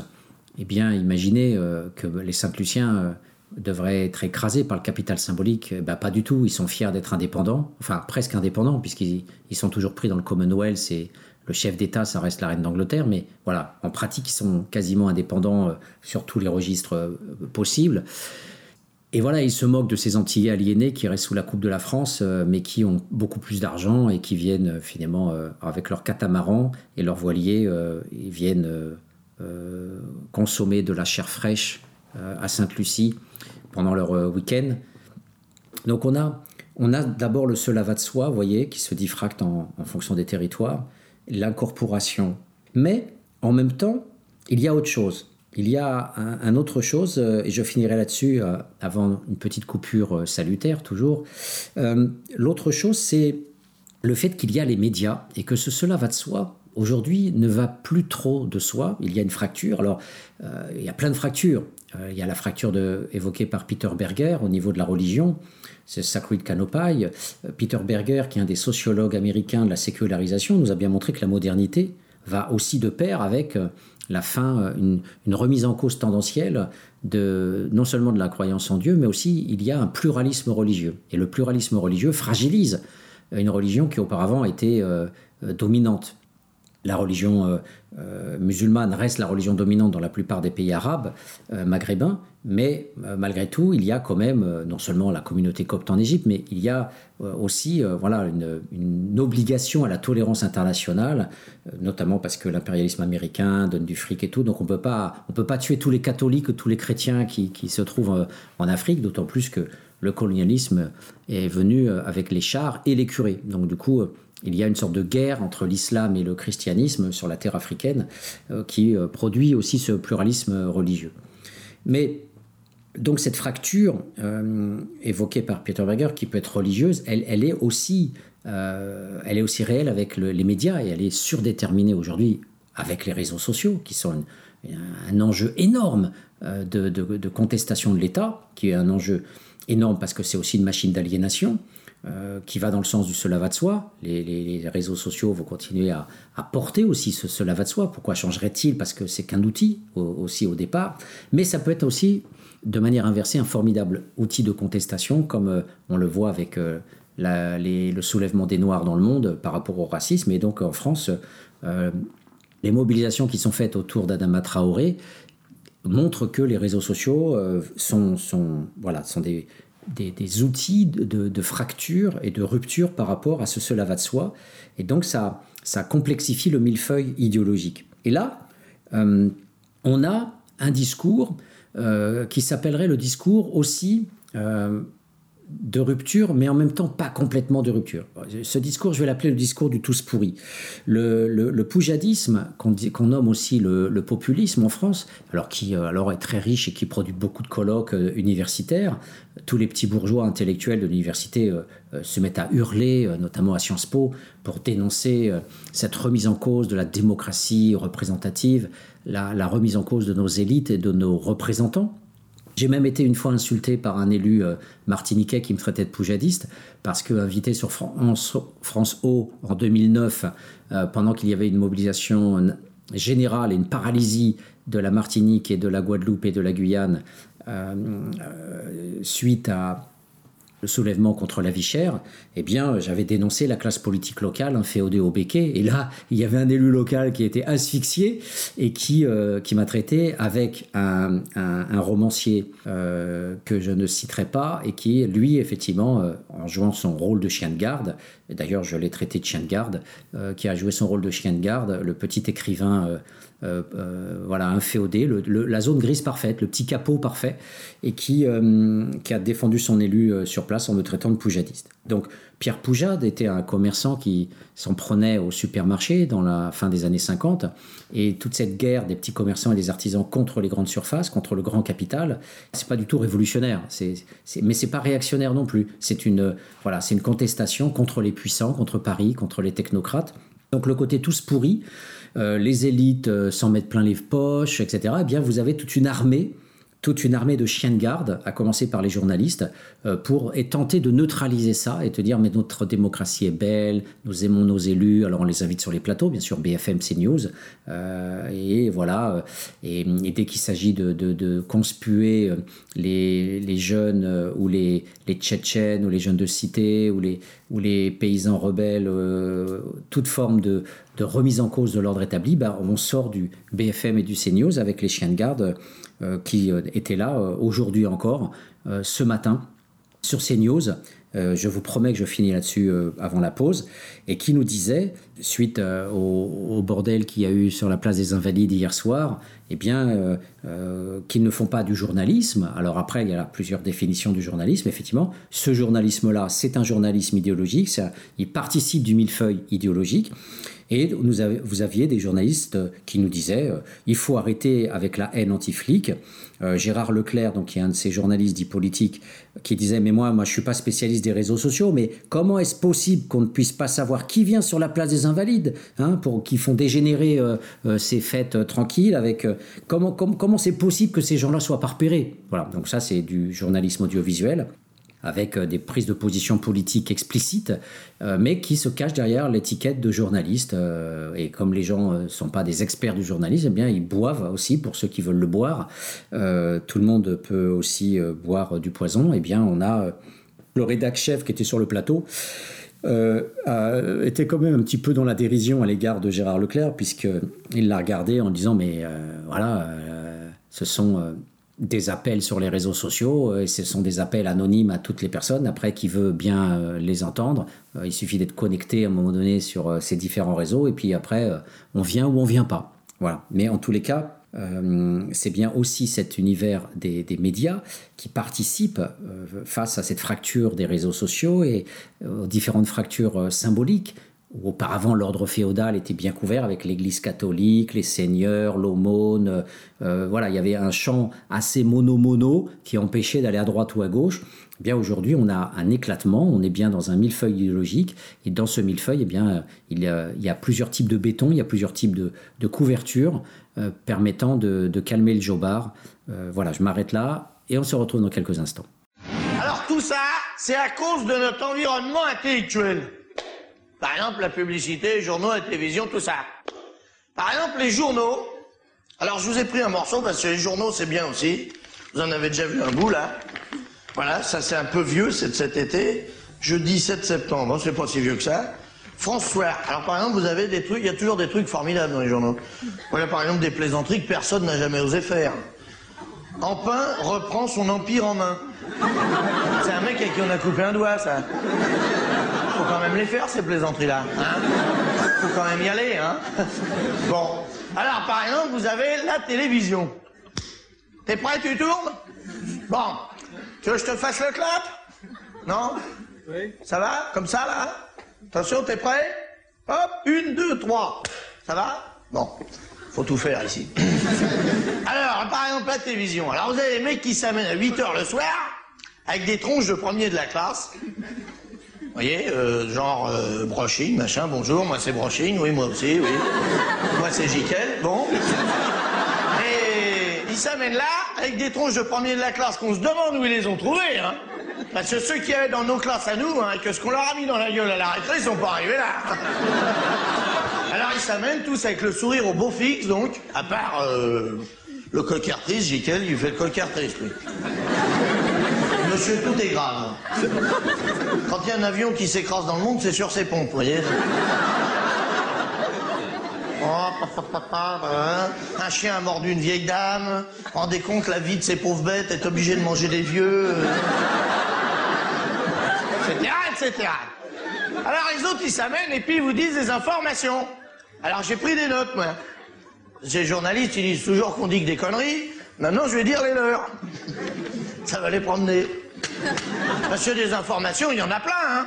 eh bien, imaginez euh, que les Saint-Luciens euh, devraient être écrasés par le capital symbolique. Eh ben, pas du tout, ils sont fiers d'être indépendants, enfin presque indépendants, puisqu'ils sont toujours pris dans le Commonwealth et le chef d'État, ça reste la reine d'Angleterre, mais voilà, en pratique, ils sont quasiment indépendants euh, sur tous les registres possibles. Et voilà, ils se moquent de ces Antillais aliénés qui restent sous la coupe de la France, mais qui ont beaucoup plus d'argent et qui viennent finalement avec leur catamaran et leurs voiliers, ils viennent consommer de la chair fraîche euh, à Sainte-Lucie pendant leur euh, week-end. Donc on a, on a d'abord le seul avat de soi, vous voyez, qui se diffracte en, fonction des territoires, l'incorporation. Mais en même temps, il y a autre chose. Il y a un, autre chose, et je finirai là-dessus avant une petite coupure salutaire toujours. L'autre chose, c'est le fait qu'il y a les médias et que ce cela va de soi aujourd'hui ne va plus trop de soi. Il y a une fracture. Alors, euh, il y a plein de fractures. Euh, il y a la fracture évoquée par Peter Berger au niveau de la religion. C'est Sacred Canopy. Euh, Peter Berger, qui est un des sociologues américains de la sécularisation, nous a bien montré que la modernité va aussi de pair avec la fin, une, une, remise en cause tendancielle de non seulement de la croyance en Dieu, mais aussi il y a un pluralisme religieux. Et le pluralisme religieux fragilise une religion qui auparavant était dominante la religion euh, euh, musulmane reste la religion dominante dans la plupart des pays arabes euh, maghrébins, mais malgré tout, il y a quand même non seulement la communauté copte en Égypte, mais il y a aussi voilà une, obligation à la tolérance internationale, notamment parce que l'impérialisme américain donne du fric et tout, donc on peut pas peut pas tuer tous les catholiques, tous les chrétiens qui, qui se trouvent en Afrique, d'autant plus que le colonialisme est venu avec les chars et les curés. Donc du coup il y a une sorte de guerre entre l'islam et le christianisme sur la terre africaine euh, qui euh, produit aussi ce pluralisme religieux. Mais donc cette fracture euh, évoquée par Peter Berger, qui peut être religieuse, elle, est, aussi, réelle avec les médias et elle est surdéterminée aujourd'hui avec les réseaux sociaux, qui sont un, enjeu énorme de, contestation de l'État, qui est un enjeu énorme parce que c'est aussi une machine d'aliénation. Euh, qui va dans le sens du cela va de soi. Les, réseaux sociaux vont continuer à, porter aussi ce cela va de soi. Pourquoi changerait-il? Parce que c'est qu'un outil aussi au départ. Mais ça peut être aussi, de manière inversée, un formidable outil de contestation, comme euh, on le voit avec euh, le soulèvement des Noirs dans le monde par rapport au racisme. Et donc en France, les mobilisations qui sont faites autour d'Adama Traoré montrent que les réseaux sociaux sont, voilà, sont des, des, outils de, fracture et de rupture par rapport à ce cela va de soi. Et donc ça, ça complexifie le millefeuille idéologique. Et là, euh, on a un discours euh, qui s'appellerait le discours aussi euh, de rupture, mais en même temps pas complètement de rupture. Ce discours, je vais l'appeler le discours du tous pourri. Le, le, poujadisme, qu'on nomme aussi le, populisme en France, alors qui euh, alors est très riche et qui produit beaucoup de colloques euh, universitaires, tous les petits bourgeois intellectuels de l'université euh, se mettent à hurler, notamment à Sciences Po, pour dénoncer cette remise en cause de la démocratie représentative, la remise en cause de nos élites et de nos représentants. J'ai même été une fois insulté par un élu euh, martiniquais qui me traitait de poujadiste parce que invité sur France, France O en 2009, euh, pendant qu'il y avait une mobilisation générale et une paralysie de la Martinique et de la Guadeloupe et de la Guyane euh, suite à le soulèvement contre la vie chère, eh bien, j'avais dénoncé la classe politique locale inféodée au béquet. Et là, il y avait un élu local qui était asphyxié et qui, euh, qui m'a traité avec un, un, romancier euh, que je ne citerai pas et qui, lui, effectivement, euh, en jouant son rôle de chien de garde, et d'ailleurs, je l'ai traité de chien de garde, qui a joué son rôle de chien de garde, le petit écrivain euh, euh, voilà, un féodé, la zone grise parfaite, le petit capot parfait, et qui, euh, qui a défendu son élu sur place en me traitant de poujadiste. Donc Pierre Poujade était un commerçant qui s'en prenait au supermarché dans la fin des années 50, et toute cette guerre des petits commerçants et des artisans contre les grandes surfaces, contre le grand capital, c'est pas du tout révolutionnaire, c'est, mais c'est pas réactionnaire non plus. C'est une, voilà, c'est une contestation contre les puissants, contre Paris, contre les technocrates. Donc le côté tous pourris, euh, les élites euh, s'en mettent plein les poches, etc., eh bien vous avez toute une armée toute une armée de chiens de garde, à commencer par les journalistes, euh, pour et tenter de neutraliser ça et te dire mais notre démocratie est belle, nous aimons nos élus, alors on les invite sur les plateaux, bien sûr BFM, CNews, et voilà, et, dès qu'il s'agit de, conspuer les, jeunes ou les, les Tchétchènes ou les jeunes de cité ou les, ou les paysans rebelles, toute forme de, de remise en cause de l'ordre établi, bah, on sort du BFM et du CNews avec les chiens de garde euh, qui euh, étaient là euh, aujourd'hui encore, ce matin, sur CNews. Je vous promets que je finis là-dessus avant la pause, et qui nous disait, suite au, bordel qu'il y a eu sur la place des Invalides hier soir, eh bien, qu'ils ne font pas du journalisme. Alors après, il y a plusieurs définitions du journalisme. Effectivement, ce journalisme-là, c'est un journalisme idéologique. Ça, il participe du millefeuille idéologique. Et vous aviez des journalistes qui nous disaient euh, il faut arrêter avec la haine anti-flic. Euh, Gérard Leclerc, donc, qui est un de ces journalistes dits politiques, qui disait Mais moi, moi je ne suis pas spécialiste des réseaux sociaux, mais comment est-ce possible qu'on ne puisse pas savoir qui vient sur la place des Invalides hein, pour, qui font dégénérer euh, ces fêtes tranquilles avec, Comment comment c'est possible que ces gens-là soient pas repérés Voilà, donc ça, c'est du journalisme audiovisuel avec euh, des prises de position politiques explicites, euh, mais qui se cachent derrière l'étiquette de journaliste. Euh, et comme les gens ne sont pas des experts du journalisme, eh bien, ils boivent aussi pour ceux qui veulent le boire. tout le monde peut aussi boire du poison. Eh bien, on a le rédac chef qui était sur le plateau. était quand même un petit peu dans la dérision à l'égard de Gérard Leclerc, puisqu'il l'a regardé en disant Mais voilà, ce sont des appels sur les réseaux sociaux euh, et ce sont des appels anonymes à toutes les personnes. Après, qui veut bien euh, les entendre, euh, il suffit d'être connecté à un moment donné sur ces différents réseaux et puis après, on vient ou on vient pas. Voilà. Mais en tous les cas, c'est bien aussi cet univers des, des médias qui participe face à cette fracture des réseaux sociaux et aux différentes fractures symboliques où auparavant l'ordre féodal était bien couvert avec l'Église catholique, les seigneurs, l'aumône. Euh, voilà, il y avait un champ assez mono-mono qui empêchait d'aller à droite ou à gauche. Eh bien aujourd'hui, on a un éclatement, on est bien dans un millefeuille idéologique, et dans ce millefeuille, eh bien, il y, a, plusieurs types de béton, il y a plusieurs types de, de couvertures euh, permettant de, de, calmer le jobard. Euh, voilà, je m'arrête là, et on se retrouve dans quelques instants. Alors tout ça, c'est à cause de notre environnement intellectuel. Par exemple, la publicité, les journaux, la télévision, tout ça. Par exemple, les journaux. Alors, je vous ai pris un morceau parce que les journaux, c'est bien aussi. Vous en avez déjà vu un bout, là. Voilà, ça c'est un peu vieux, c'est de cet été. Jeudi 7 septembre, c'est pas si vieux que ça. François. Alors, par exemple, vous avez des trucs, il y a toujours des trucs formidables dans les journaux. Voilà, par exemple, des plaisanteries que personne n'a jamais osé faire. Empin reprend son empire en main. C'est un mec à qui on a coupé un doigt, ça faut quand même les faire, ces plaisanteries-là. Hein faut quand même y aller, hein Bon. Alors, par exemple, vous avez la télévision. T'es prêt, tu tournes? Bon. Tu veux que je te fasse le clap? Non? Oui. Ça va? Comme ça, là Attention, t'es prêt? Hop, une, deux, trois. Ça va? Bon, faut tout faire ici. Alors, par exemple, la télévision. Alors, vous avez les mecs qui s'amènent à 8 heures le soir, avec des tronches de premier de la classe. Vous voyez, euh, genre euh, brushing, machin, bonjour, moi c'est brushing, oui, moi aussi, oui. moi c'est Jiquel, bon. Et ils s'amènent là, avec des tronches de premier de la classe qu'on se demande où ils les ont trouvés, hein. Parce que ceux qui avaient dans nos classes à nous, hein, que ce qu'on leur a mis dans la gueule à la récré, ils sont pas arrivés là. Alors ils s'amènent tous avec le sourire au beau fixe, donc, à part euh, le cocartrice, Jiquel, il fait le cocartrice, lui. Monsieur, tout est grave. Quand il y a un avion qui s'écrase dans le monde, c'est sur ses pompes, vous voyez un chien a mordu une vieille dame. Rendez compte, la vie de ces pauvres bêtes est obligée de manger des vieux. Etc., etc. Alors les autres, ils s'amènent et puis ils vous disent des informations. Alors j'ai pris des notes, moi. Ces journalistes, ils disent toujours qu'on dit que des conneries. Maintenant, je vais dire les leurs. Ça va les promener. Parce que des informations, il y en a plein, hein.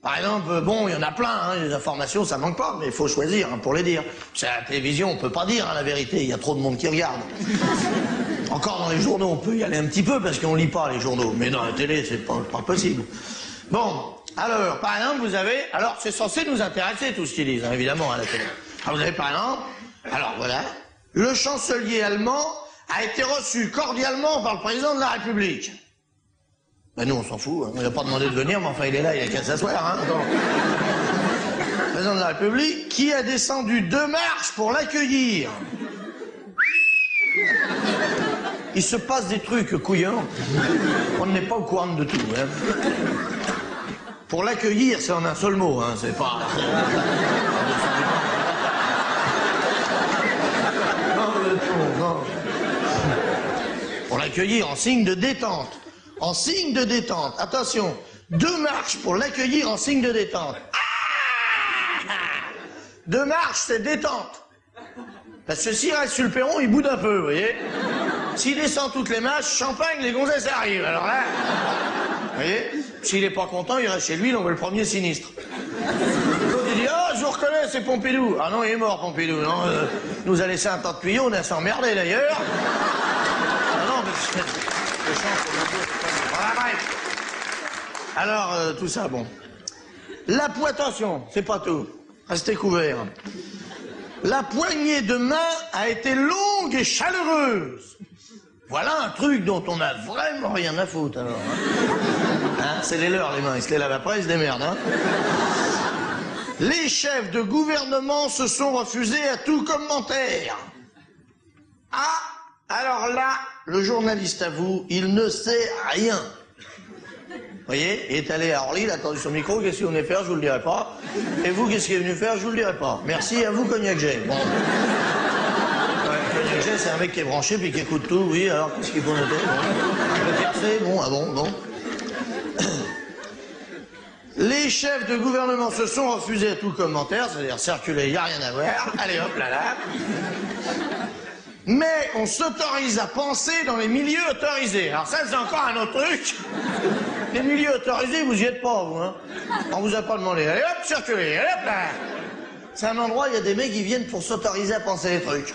Par exemple, bon, il y en a plein, hein, les informations, ça manque pas, mais il faut choisir hein, pour les dire. C'est à la télévision, on peut pas dire hein, la vérité, il y a trop de monde qui regarde. Encore dans les journaux, on peut y aller un petit peu parce qu'on lit pas les journaux, mais dans la télé, c'est pas, pas possible. Bon, alors, par exemple, vous avez, alors c'est censé nous intéresser tout ce qu'ils disent, évidemment, à la télé. Alors, vous avez par exemple, alors voilà, le chancelier allemand a été reçu cordialement par le président de la République. Ben nous, on s'en fout. Hein. On n'a pas demandé de venir, mais enfin, il est là, il a qu'à s'asseoir. Hein. Président de la République, qui a descendu deux marches pour l'accueillir? Il se passe des trucs couillons. On n'est pas au courant de tout. Hein. Pour l'accueillir, c'est en un seul mot. Hein. C'est pas. Non, non. Pour l'accueillir en signe de détente en signe de détente. Attention, deux marches pour l'accueillir en signe de détente. Ah deux marches, c'est détente. Parce que s'il reste sur le perron, il boude un peu, vous voyez S'il descend toutes les marches, champagne, les gonzesses arrivent. Alors là, vous voyez S'il n'est pas content, il reste chez lui, donc le premier sinistre. L'autre, il dit, ah, je vous reconnais, c'est Pompidou. Ah non, il est mort, Pompidou, non euh, Nous a laissé un tas de tuyaux, on a s'emmerdé d'ailleurs. Ah non, mais... Alors, euh, tout ça, bon. La attention, c'est pas tout. Restez couverts. La poignée de main a été longue et chaleureuse. Voilà un truc dont on a vraiment rien à foutre, alors. Hein. Hein, c'est les leurs, les mains. Ils se les lavent après, ils se démerdent, hein. Les chefs de gouvernement se sont refusés à tout commentaire. Ah, alors là, le journaliste avoue, il ne sait rien. Vous voyez, il est allé à Orly, il a attendu son micro, qu'est-ce qu'il venait faire, je vous le dirai pas. Et vous, qu'est-ce qu'il est venu faire, je vous le dirai pas. Merci à vous, Cognac G. Bon. Cognac G, c'est un mec qui est branché puis qui écoute tout, oui, alors qu'est-ce qu'il faut noter? Bon. bon, ah bon, bon. Les chefs de gouvernement se sont refusés à tout commentaire, c'est-à-dire circuler, il n'y a rien à voir. Allez hop, là là mais on s'autorise à penser dans les milieux autorisés. Alors ça, c'est encore un autre truc. Les milieux autorisés, vous y êtes pas, vous, hein. On vous a pas demandé. Allez hop, circulez, allez hop là. C'est un endroit où il y a des mecs qui viennent pour s'autoriser à penser des trucs.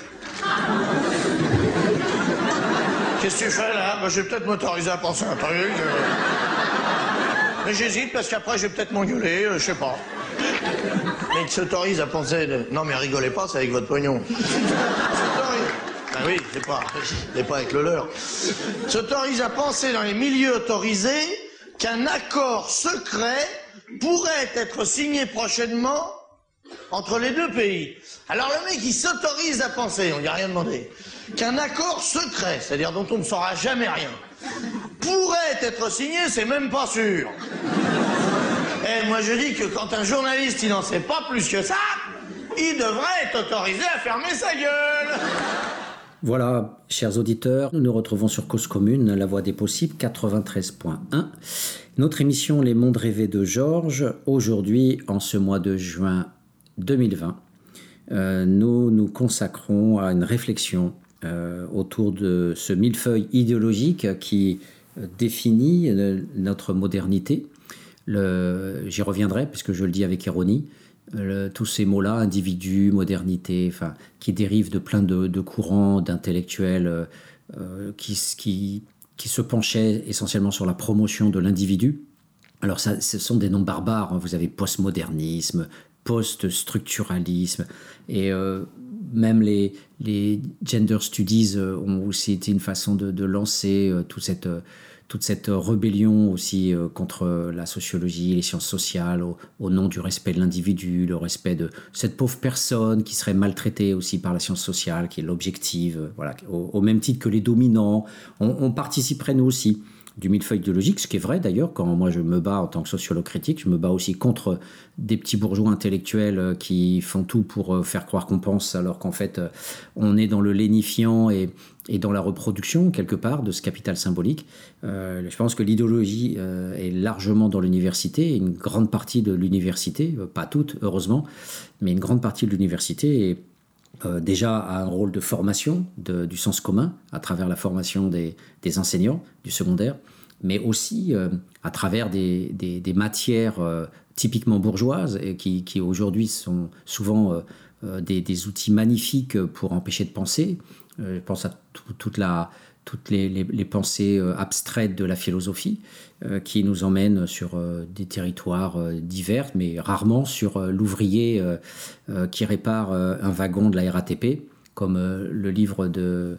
Qu'est-ce que tu fais là? Je vais peut-être m'autoriser à penser un truc. Euh. Mais j'hésite parce qu'après je vais peut-être m'engueuler, euh, je sais pas. Mais qui s'autorise à penser. Non mais rigolez pas, c'est avec votre pognon. Ah oui, c'est pas, pas avec le leur. S'autorise à penser dans les milieux autorisés qu'un accord secret pourrait être signé prochainement entre les deux pays. Alors le mec, il s'autorise à penser, on n'y a rien demandé, qu'un accord secret, c'est-à-dire dont on ne saura jamais rien, pourrait être signé, c'est même pas sûr. Et moi je dis que quand un journaliste, il n'en sait pas plus que ça, il devrait être autorisé à fermer sa gueule. Voilà, chers auditeurs, nous nous retrouvons sur Cause Commune, La Voix des Possibles, 93.1. Notre émission Les Mondes Rêvés de Georges, aujourd'hui, en ce mois de juin 2020, euh, nous nous consacrons à une réflexion euh, autour de ce millefeuille idéologique qui définit notre modernité. J'y reviendrai, puisque je le dis avec ironie. Tous ces mots-là, individu, modernité, enfin, qui dérivent de plein de, courants d'intellectuels qui, qui, qui, se penchaient essentiellement sur la promotion de l'individu. Alors, ça, ce sont des noms barbares. Hein. Vous avez postmodernisme, post-structuralisme, et même les, gender studies euh, ont aussi été une façon de, lancer euh, toute cette, euh, toute cette rébellion aussi contre la sociologie, les sciences sociales, au, nom du respect de l'individu, le respect de cette pauvre personne qui serait maltraitée aussi par la science sociale, qui est l'objective, voilà, au, même titre que les dominants. on participerait nous aussi du millefeuille idéologique, ce qui est vrai d'ailleurs, quand moi je me bats en tant que sociologue critique, je me bats aussi contre des petits bourgeois intellectuels euh, qui font tout pour euh, faire croire qu'on pense, alors qu'en fait euh, on est dans le lénifiant et, dans la reproduction quelque part de ce capital symbolique. je pense que l'idéologie est largement dans l'université, une grande partie de l'université, pas toute heureusement, mais une grande partie de l'université est déjà a un rôle de formation du sens commun à travers la formation des enseignants du secondaire, mais aussi euh, à travers des, matières euh, typiquement bourgeoises et qui, aujourd'hui sont souvent euh, des, outils magnifiques pour empêcher de penser. Je pense à toute la, toutes les, les, pensées abstraites de la philosophie qui nous emmènent sur des territoires divers, mais rarement sur l'ouvrier qui répare un wagon de la RATP, comme le livre de,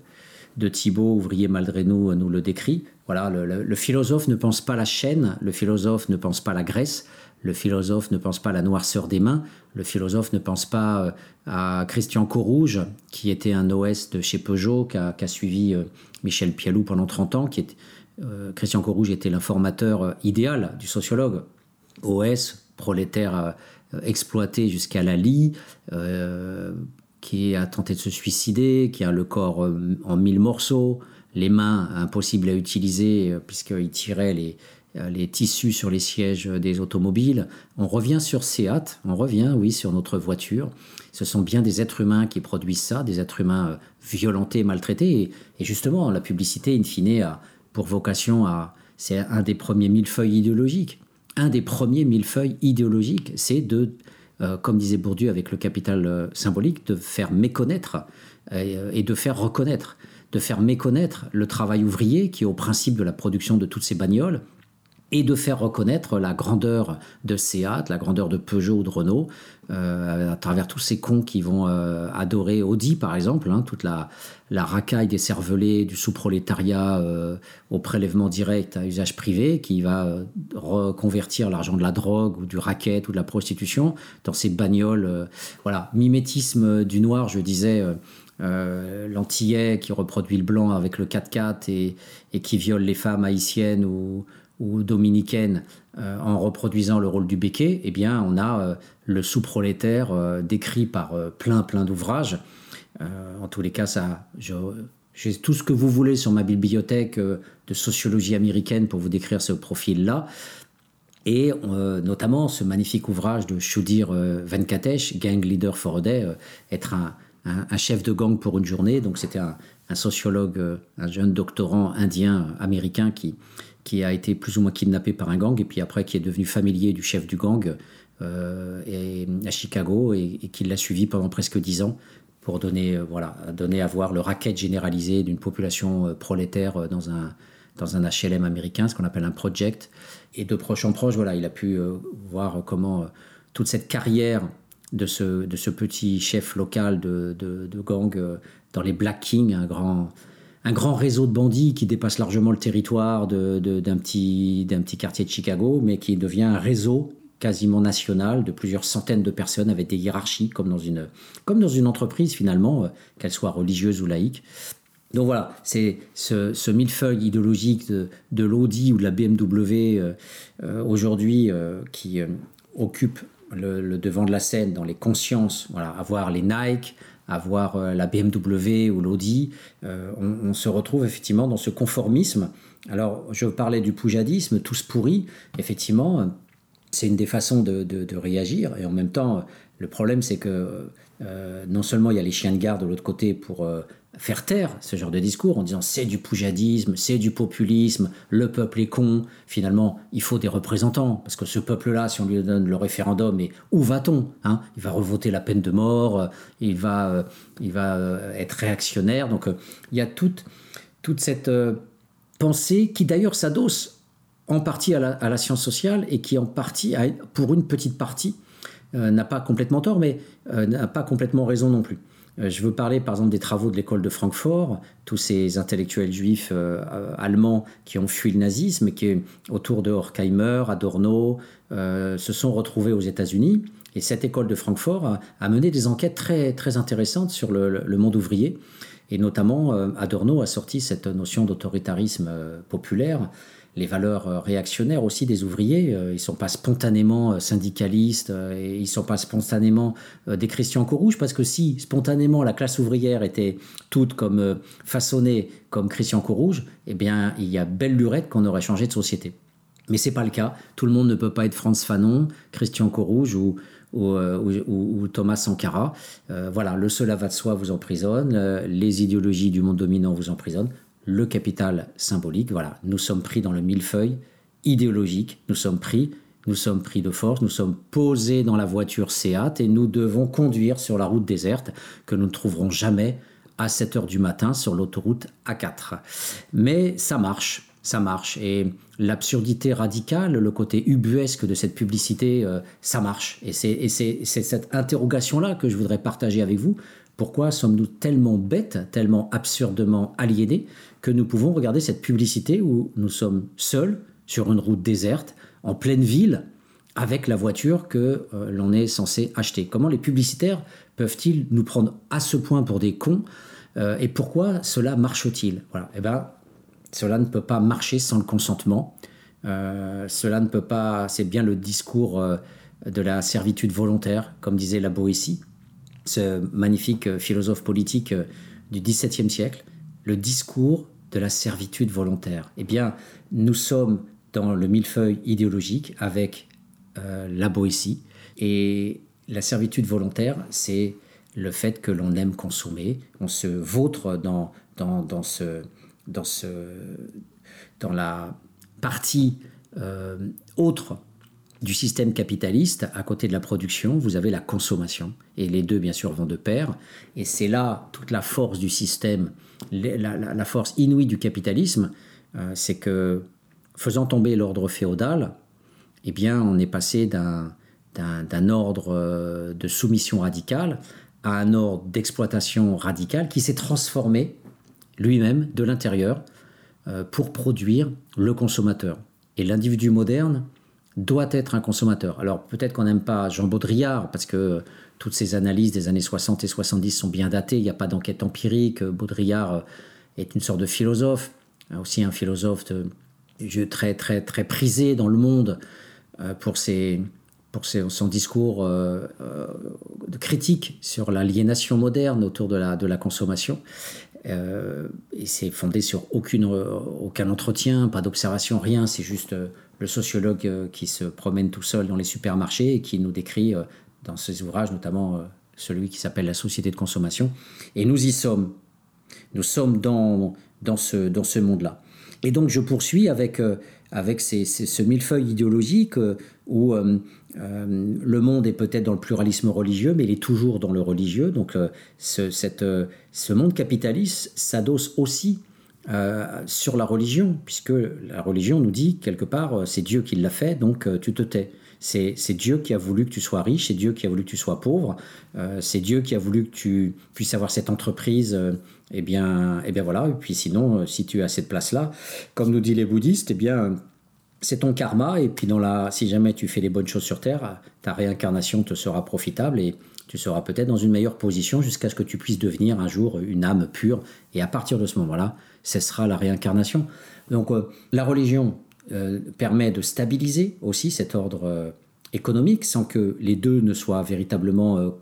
de Thibault, ouvrier Maldrenou, nous le décrit. Voilà, le, philosophe ne pense pas la chaîne, le philosophe ne pense pas la graisse, le philosophe ne pense pas la noirceur des mains, le philosophe ne pense pas euh, à Christian Corouge, qui était un OS de chez Peugeot, qui a, suivi euh, Michel Pialou pendant 30 ans. Qui euh, Christian Corouge était l'informateur idéal du sociologue. OS, prolétaire exploité jusqu'à la lie, qui a tenté de se suicider, qui a le corps en mille morceaux, les mains impossibles à utiliser puisqu'il tirait les, les tissus sur les sièges des automobiles. On revient sur Seat, on revient, oui, sur notre voiture. Ce sont bien des êtres humains qui produisent ça, des êtres humains euh, violentés, maltraités. Et, justement, la publicité, in fine, a pour vocation à. C'est un des premiers millefeuilles idéologiques. Un des premiers millefeuilles idéologiques, c'est de, comme disait Bourdieu avec le capital symbolique, de faire méconnaître et de faire reconnaître de faire méconnaître le travail ouvrier qui est au principe de la production de toutes ces bagnoles et de faire reconnaître la grandeur de Seat, la grandeur de Peugeot ou de Renault, euh, à travers tous ces cons qui vont euh, adorer Audi, par exemple, hein, toute la, la, racaille des cervelés du sous-prolétariat euh, au prélèvement direct à usage privé, qui va reconvertir l'argent de la drogue ou du racket ou de la prostitution dans ces bagnoles. voilà, mimétisme du noir, je disais euh, l'antillais qui reproduit le blanc avec le 4x4 et, et qui viole les femmes haïtiennes ou, ou dominicaines euh, en reproduisant le rôle du béquet, eh bien, on a euh, le sous-prolétaire décrit par plein, plein d'ouvrages. en tous les cas, ça, j'ai tout ce que vous voulez sur ma bibliothèque de sociologie américaine pour vous décrire ce profil-là. Et notamment ce magnifique ouvrage de Shudir Venkatesh, Gang Leader for a Day, être un, chef de gang pour une journée. Donc c'était un, sociologue, euh, un jeune doctorant indien américain qui, qui a été plus ou moins kidnappé par un gang et puis après qui est devenu familier du chef du gang euh, à Chicago et, qui l'a suivi pendant presque dix ans pour donner, euh, voilà, donner à voir le racket généralisé d'une population prolétaire dans un, dans un HLM américain, ce qu'on appelle un project. Et de proche en proche, voilà, il a pu voir comment toute cette carrière de ce, de ce petit chef local de, de, gang euh, dans les Black Kings, un grand, un grand réseau de bandits qui dépasse largement le territoire d'un petit, quartier de Chicago, mais qui devient un réseau quasiment national de plusieurs centaines de personnes avec des hiérarchies, comme dans une, entreprise finalement, euh, qu'elle soit religieuse ou laïque. Donc voilà, c'est ce, millefeuille idéologique de, l'Audi ou de la BMW euh, aujourd'hui qui occupe le, devant de la scène dans les consciences, voilà, avoir les Nike, avoir euh, la BMW ou l'Audi, euh, on, se retrouve effectivement dans ce conformisme. Alors, je parlais du poujadisme, tous pourris, effectivement, c'est une des façons de, réagir. Et en même temps, le problème, c'est que euh, non seulement il y a les chiens de garde de l'autre côté pour faire taire ce genre de discours en disant c'est du poujadisme, c'est du populisme, le peuple est con. Finalement, il faut des représentants parce que ce peuple-là, si on lui donne le référendum, et où va-t-on hein? Il va revoter la peine de mort, euh, il va, il va être réactionnaire. Donc il y a toute, toute cette pensée qui d'ailleurs s'adosse en partie à la, science sociale et qui en partie, pour une petite partie, euh, n'a pas complètement tort, mais euh, n'a pas complètement raison non plus. Euh, je veux parler par exemple des travaux de l'école de Francfort, tous ces intellectuels juifs allemands qui ont fui le nazisme et qui, autour de Horkheimer, Adorno, se sont retrouvés aux États-Unis. Et cette école de Francfort a, mené des enquêtes très, très intéressantes sur le monde ouvrier. Et notamment, Adorno a sorti cette notion d'autoritarisme populaire les valeurs euh, réactionnaires aussi des ouvriers. Euh, ils ne sont pas spontanément euh, syndicalistes et ils ne sont pas spontanément des Christians Courrouges parce que si spontanément la classe ouvrière était toute comme façonnée comme Christian Courrouge, eh bien il y a belle lurette qu'on aurait changé de société. Mais c'est pas le cas. Tout le monde ne peut pas être Franz Fanon, Christian Courrouge ou, ou, Thomas Sankara. voilà, le cela va de soi vous emprisonne, les idéologies du monde dominant vous emprisonnent le capital symbolique. Voilà, nous sommes pris dans le millefeuille idéologique, nous sommes pris, nous sommes pris de force, nous sommes posés dans la voiture Seat et nous devons conduire sur la route déserte que nous ne trouverons jamais à 7 heures du matin sur l'autoroute A4. Mais ça marche, ça marche. Et l'absurdité radicale, le côté ubuesque de cette publicité, euh, ça marche. Et c'est cette interrogation-là que je voudrais partager avec vous. Pourquoi sommes-nous tellement bêtes, tellement absurdement aliénés que nous pouvons regarder cette publicité où nous sommes seuls sur une route déserte, en pleine ville, avec la voiture que euh, l'on est censé acheter. Comment les publicitaires peuvent-ils nous prendre à ce point pour des cons euh, et pourquoi cela marche-t-il? Voilà. Eh ben, cela ne peut pas marcher sans le consentement. Euh, cela ne peut pas. C'est bien le discours de la servitude volontaire, comme disait la Boétie, ce magnifique philosophe politique du XVIIe siècle. Le discours de la servitude volontaire. Eh bien, nous sommes dans le millefeuille idéologique avec euh, la Boétie. Et la servitude volontaire, c'est le fait que l'on aime consommer, on se vautre dans, dans, ce, dans, ce, dans la partie euh, autre du système capitaliste, à côté de la production, vous avez la consommation. Et les deux, bien sûr, vont de pair. Et c'est là toute la force du système la, force inouïe du capitalisme, euh, c'est que faisant tomber l'ordre féodal, eh bien, on est passé d'un ordre euh, de soumission radicale à un ordre d'exploitation radicale qui s'est transformé lui-même de l'intérieur euh, pour produire le consommateur. Et l'individu moderne doit être un consommateur. Alors peut-être qu'on n'aime pas Jean Baudrillard parce que toutes ces analyses des années 60 et 70 sont bien datées, il n'y a pas d'enquête empirique, Baudrillard est une sorte de philosophe, aussi un philosophe de, très, très, très prisé dans le monde euh, pour, ses, pour son discours euh, euh, de critique sur l'aliénation moderne autour de la, de la consommation. et c'est fondé sur aucune, aucun entretien, pas d'observation, rien, c'est juste le sociologue qui se promène tout seul dans les supermarchés et qui nous décrit dans ses ouvrages, notamment celui qui s'appelle La société de consommation. Et nous y sommes nous sommes dans, dans ce, dans ce monde-là. Et donc je poursuis avec, euh, avec ces, ce millefeuille idéologique euh, où euh, le monde est peut-être dans le pluralisme religieux, mais il est toujours dans le religieux. Donc ce, cette, ce monde capitaliste s'adosse aussi sur la religion, puisque la religion nous dit quelque part, c'est Dieu qui l'a fait, donc tu te tais. C'est Dieu qui a voulu que tu sois riche, c'est Dieu qui a voulu que tu sois pauvre, c'est Dieu qui a voulu que tu puisses avoir cette entreprise eh bien, eh bien voilà. Et puis sinon, euh, si tu es à cette place-là, comme nous disent les bouddhistes, eh bien, c'est ton karma. Et puis dans la, si jamais tu fais les bonnes choses sur Terre, ta réincarnation te sera profitable et tu seras peut-être dans une meilleure position jusqu'à ce que tu puisses devenir un jour une âme pure. Et à partir de ce moment-là, ce sera la réincarnation. Donc euh, la religion euh, permet de stabiliser aussi cet ordre économique sans que les deux ne soient véritablement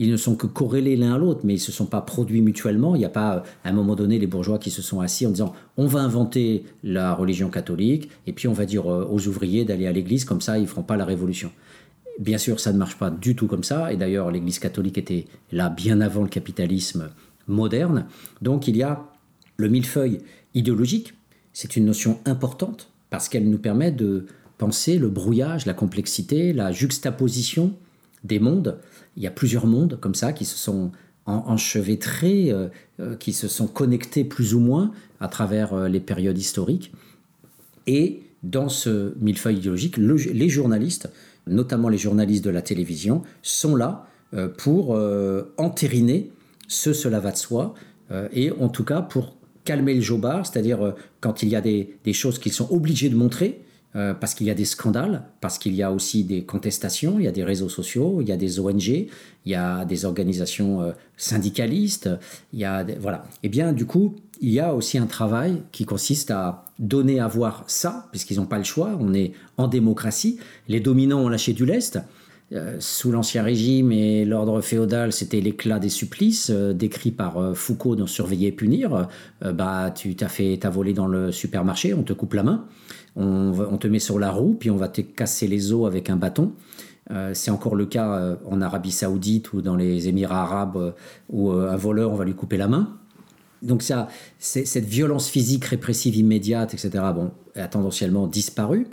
ils ne sont que corrélés l'un à l'autre, mais ils ne se sont pas produits mutuellement. Il n'y a pas, euh, à un moment donné, les bourgeois qui se sont assis en disant on va inventer la religion catholique, et puis on va dire euh, aux ouvriers d'aller à l'église, comme ça ils ne feront pas la révolution. Bien sûr, ça ne marche pas du tout comme ça, et d'ailleurs l'église catholique était là bien avant le capitalisme moderne. Donc il y a le millefeuille idéologique, c'est une notion importante, parce qu'elle nous permet de penser le brouillage, la complexité, la juxtaposition des mondes. Il y a plusieurs mondes comme ça qui se sont enchevêtrés, euh, euh, qui se sont connectés plus ou moins à travers euh, les périodes historiques. Et dans ce millefeuille idéologique, les journalistes, notamment les journalistes de la télévision, sont là pour entériner ce cela va de soi, et en tout cas pour calmer le jobard, c'est-à-dire quand il y a des, des choses qu'ils sont obligés de montrer, euh, parce qu'il y a des scandales, parce qu'il y a aussi des contestations, il y a des réseaux sociaux, il y a des ONG, il y a des organisations euh, syndicalistes, il y a voilà. Et eh bien du coup, il y a aussi un travail qui consiste à donner à voir ça, puisqu'ils n'ont pas le choix. On est en démocratie. Les dominants ont lâché du lest. Euh, sous l'Ancien Régime et l'ordre féodal, c'était l'éclat des supplices, décrit par Foucault dans Surveiller et punir. bah, tu t'as fait, t'as volé dans le supermarché, on te coupe la main on, te met sur la roue, puis on va te casser les os avec un bâton. Euh, c'est encore le cas euh, en Arabie Saoudite ou dans les Émirats arabes euh, où un voleur, on va lui couper la main. Donc ça, cette violence physique répressive immédiate, etc., bon, a tendanciellement disparu.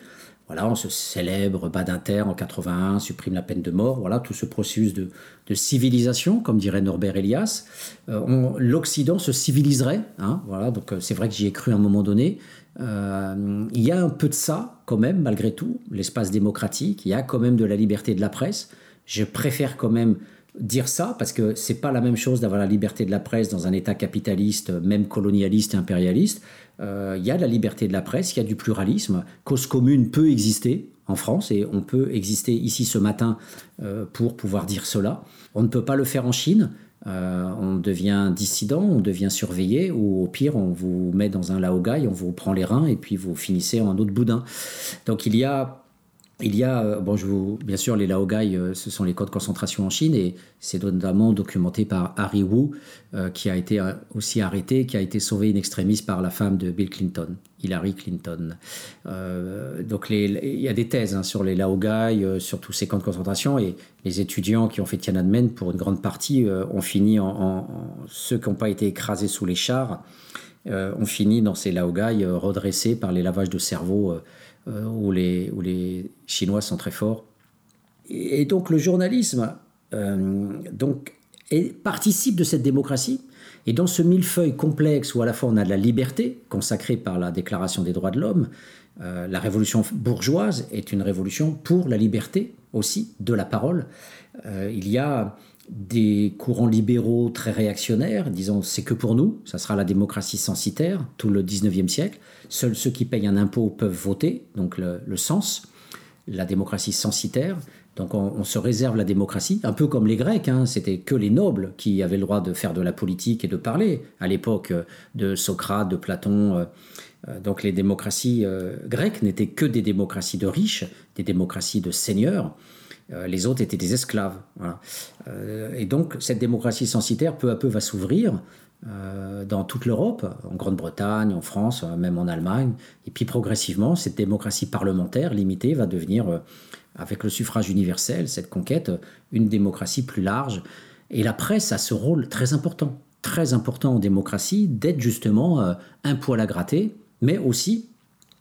Voilà, on se célèbre Badinter en 81, supprime la peine de mort. Voilà, tout ce processus de, civilisation, comme dirait Norbert Elias. L'Occident se civiliserait. Hein, voilà, donc c'est vrai que j'y ai cru à un moment donné. Euh, il y a un peu de ça, quand même, malgré tout, l'espace démocratique. Il y a quand même de la liberté de la presse. Je préfère quand même dire ça parce que c'est pas la même chose d'avoir la liberté de la presse dans un État capitaliste, même colonialiste et impérialiste. Euh, il y a la liberté de la presse, il y a du pluralisme. Cause commune peut exister en France et on peut exister ici ce matin euh, pour pouvoir dire cela. On ne peut pas le faire en Chine. Euh, on devient dissident, on devient surveillé, ou au pire, on vous met dans un laogai, on vous prend les reins et puis vous finissez en autre boudin. Donc il y a il y a, euh, bon, bien sûr, les laogai, euh, ce sont les camps de concentration en Chine, et c'est notamment documenté par Harry Wu, euh, qui a été aussi arrêté, qui a été sauvé in extremis par la femme de Bill Clinton, Hillary Clinton. donc il y a des thèses hein, sur les laogai, sur tous ces camps de concentration, et les étudiants qui ont fait Tiananmen, pour une grande partie, ont fini en, ceux qui n'ont pas été écrasés sous les chars, ont fini dans ces laogai redressés par les lavages de cerveau où, les, où les Chinois sont très forts. Et, donc le journalisme euh, donc, participe de cette démocratie. Et dans ce millefeuille complexe où à la fois on a de la liberté consacrée par la Déclaration des droits de l'homme, euh, la révolution bourgeoise est une révolution pour la liberté aussi de la parole. il y a des courants libéraux très réactionnaires, disant c'est que pour nous, ça sera la démocratie censitaire, tout le 19e siècle. Seuls ceux qui payent un impôt peuvent voter, donc le, sens, la démocratie censitaire. Donc on, se réserve la démocratie, un peu comme les Grecs, hein, c'était que les nobles qui avaient le droit de faire de la politique et de parler à l'époque de Socrate, de Platon. Euh, euh, donc les démocraties euh, grecques n'étaient que des démocraties de riches, des démocraties de seigneurs. Euh, les autres étaient des esclaves. Euh, et donc cette démocratie censitaire peu à peu va s'ouvrir euh, dans toute l'Europe, en Grande-Bretagne, en France, même en Allemagne. Et puis progressivement, cette démocratie parlementaire limitée va devenir, avec le suffrage universel, cette conquête, une démocratie plus large. Et la presse a ce rôle très important, très important en démocratie, d'être justement un poil à gratter, mais aussi,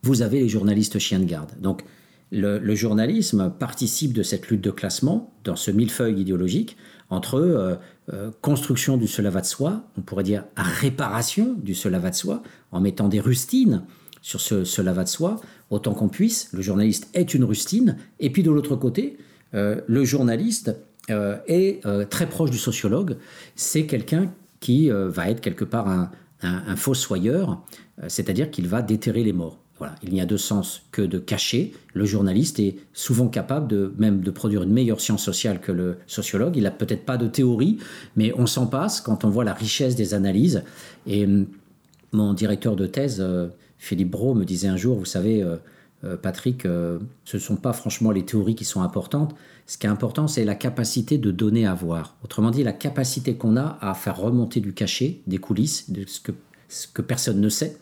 vous avez les journalistes chiens de garde. Donc le, journalisme participe de cette lutte de classement dans ce millefeuille idéologique entre euh, euh, construction du cela va de soi, on pourrait dire réparation du cela va de soi, en mettant des rustines sur ce cela va de soi, autant qu'on puisse. Le journaliste est une rustine. Et puis de l'autre côté, euh, le journaliste est très proche du sociologue. C'est quelqu'un qui va être quelque part un, un fossoyeur, c'est-à-dire qu'il va déterrer les morts il n'y a de sens que de cacher. Le journaliste est souvent capable de même de produire une meilleure science sociale que le sociologue. Il n'a peut-être pas de théorie, mais on s'en passe quand on voit la richesse des analyses. Et hum, mon directeur de thèse, euh, Philippe Brault, me disait un jour, vous savez, euh, Patrick, ce ne sont pas franchement les théories qui sont importantes. Ce qui est important, c'est la capacité de donner à voir. Autrement dit, la capacité qu'on a à faire remonter du cachet, des coulisses, de ce que, ce que personne ne sait.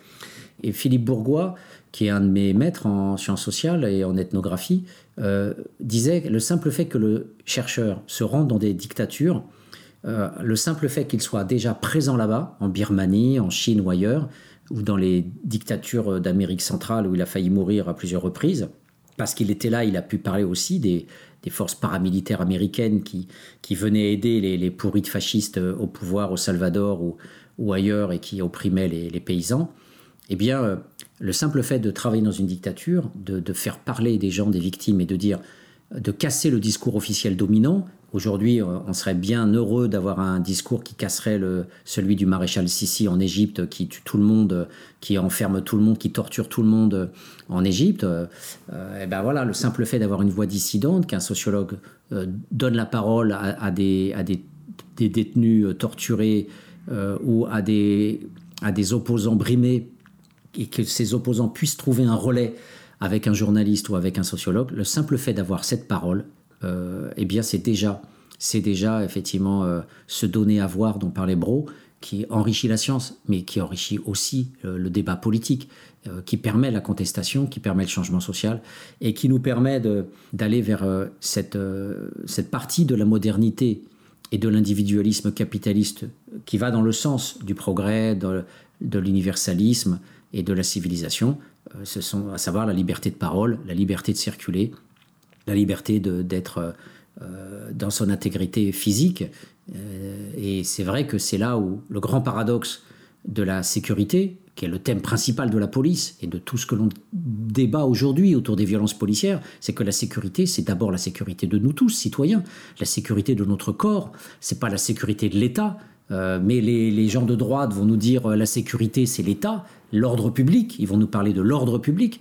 Et Philippe Bourgois, qui est un de mes maîtres en sciences sociales et en ethnographie, euh, disait le simple fait que le chercheur se rende dans des dictatures, euh, le simple fait qu'il soit déjà présent là-bas, en Birmanie, en Chine ou ailleurs, ou dans les dictatures d'Amérique centrale où il a failli mourir à plusieurs reprises, parce qu'il était là, il a pu parler aussi des, forces paramilitaires américaines qui, qui venaient aider les, les pourrites fascistes au pouvoir au Salvador ou, ou ailleurs et qui opprimaient les, les paysans, eh bien, euh, le simple fait de travailler dans une dictature, de, faire parler des gens, des victimes et de dire, de casser le discours officiel dominant. Aujourd'hui, euh, on serait bien heureux d'avoir un discours qui casserait le, celui du maréchal Sissi en Égypte, qui tue tout le monde, qui enferme tout le monde, qui torture tout le monde en Égypte. Euh, et ben voilà, le simple fait d'avoir une voix dissidente, qu'un sociologue euh, donne la parole à, des, détenus torturés euh, ou à des, à des opposants brimés et que ces opposants puissent trouver un relais avec un journaliste ou avec un sociologue, le simple fait d'avoir cette parole, euh, eh bien c'est déjà, c'est déjà effectivement euh, se donner à voir dont parlait Bro, qui enrichit la science, mais qui enrichit aussi euh, le débat politique, euh, qui permet la contestation, qui permet le changement social, et qui nous permet d'aller vers cette, cette partie de la modernité et de l'individualisme capitaliste qui va dans le sens du progrès, de l'universalisme, et de la civilisation, euh, ce sont à savoir la liberté de parole, la liberté de circuler, la liberté d'être euh, dans son intégrité physique. Euh, et c'est vrai que c'est là où le grand paradoxe de la sécurité, qui est le thème principal de la police et de tout ce que l'on débat aujourd'hui autour des violences policières, c'est que la sécurité, c'est d'abord la sécurité de nous tous, citoyens, la sécurité de notre corps, c'est pas la sécurité de l'État, euh, mais les, gens de droite vont nous dire euh, la sécurité, c'est l'État, l'ordre public, ils vont nous parler de l'ordre public.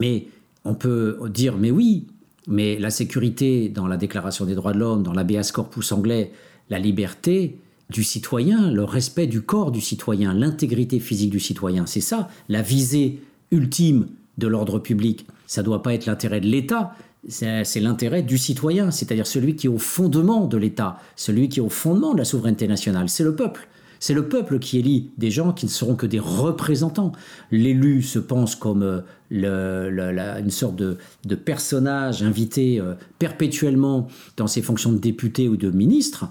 Mais on peut dire, mais oui, mais la sécurité dans la Déclaration des droits de l'homme, dans l'habeas corpus anglais, la liberté du citoyen, le respect du corps du citoyen, l'intégrité physique du citoyen, c'est ça, la visée ultime de l'ordre public. Ça ne doit pas être l'intérêt de l'État, c'est l'intérêt du citoyen, c'est-à-dire celui qui est au fondement de l'État, celui qui est au fondement de la souveraineté nationale, c'est le peuple. C'est le peuple qui élit des gens qui ne seront que des représentants. L'élu se pense comme euh, une sorte de, de personnage invité euh, perpétuellement dans ses fonctions de député ou de ministre.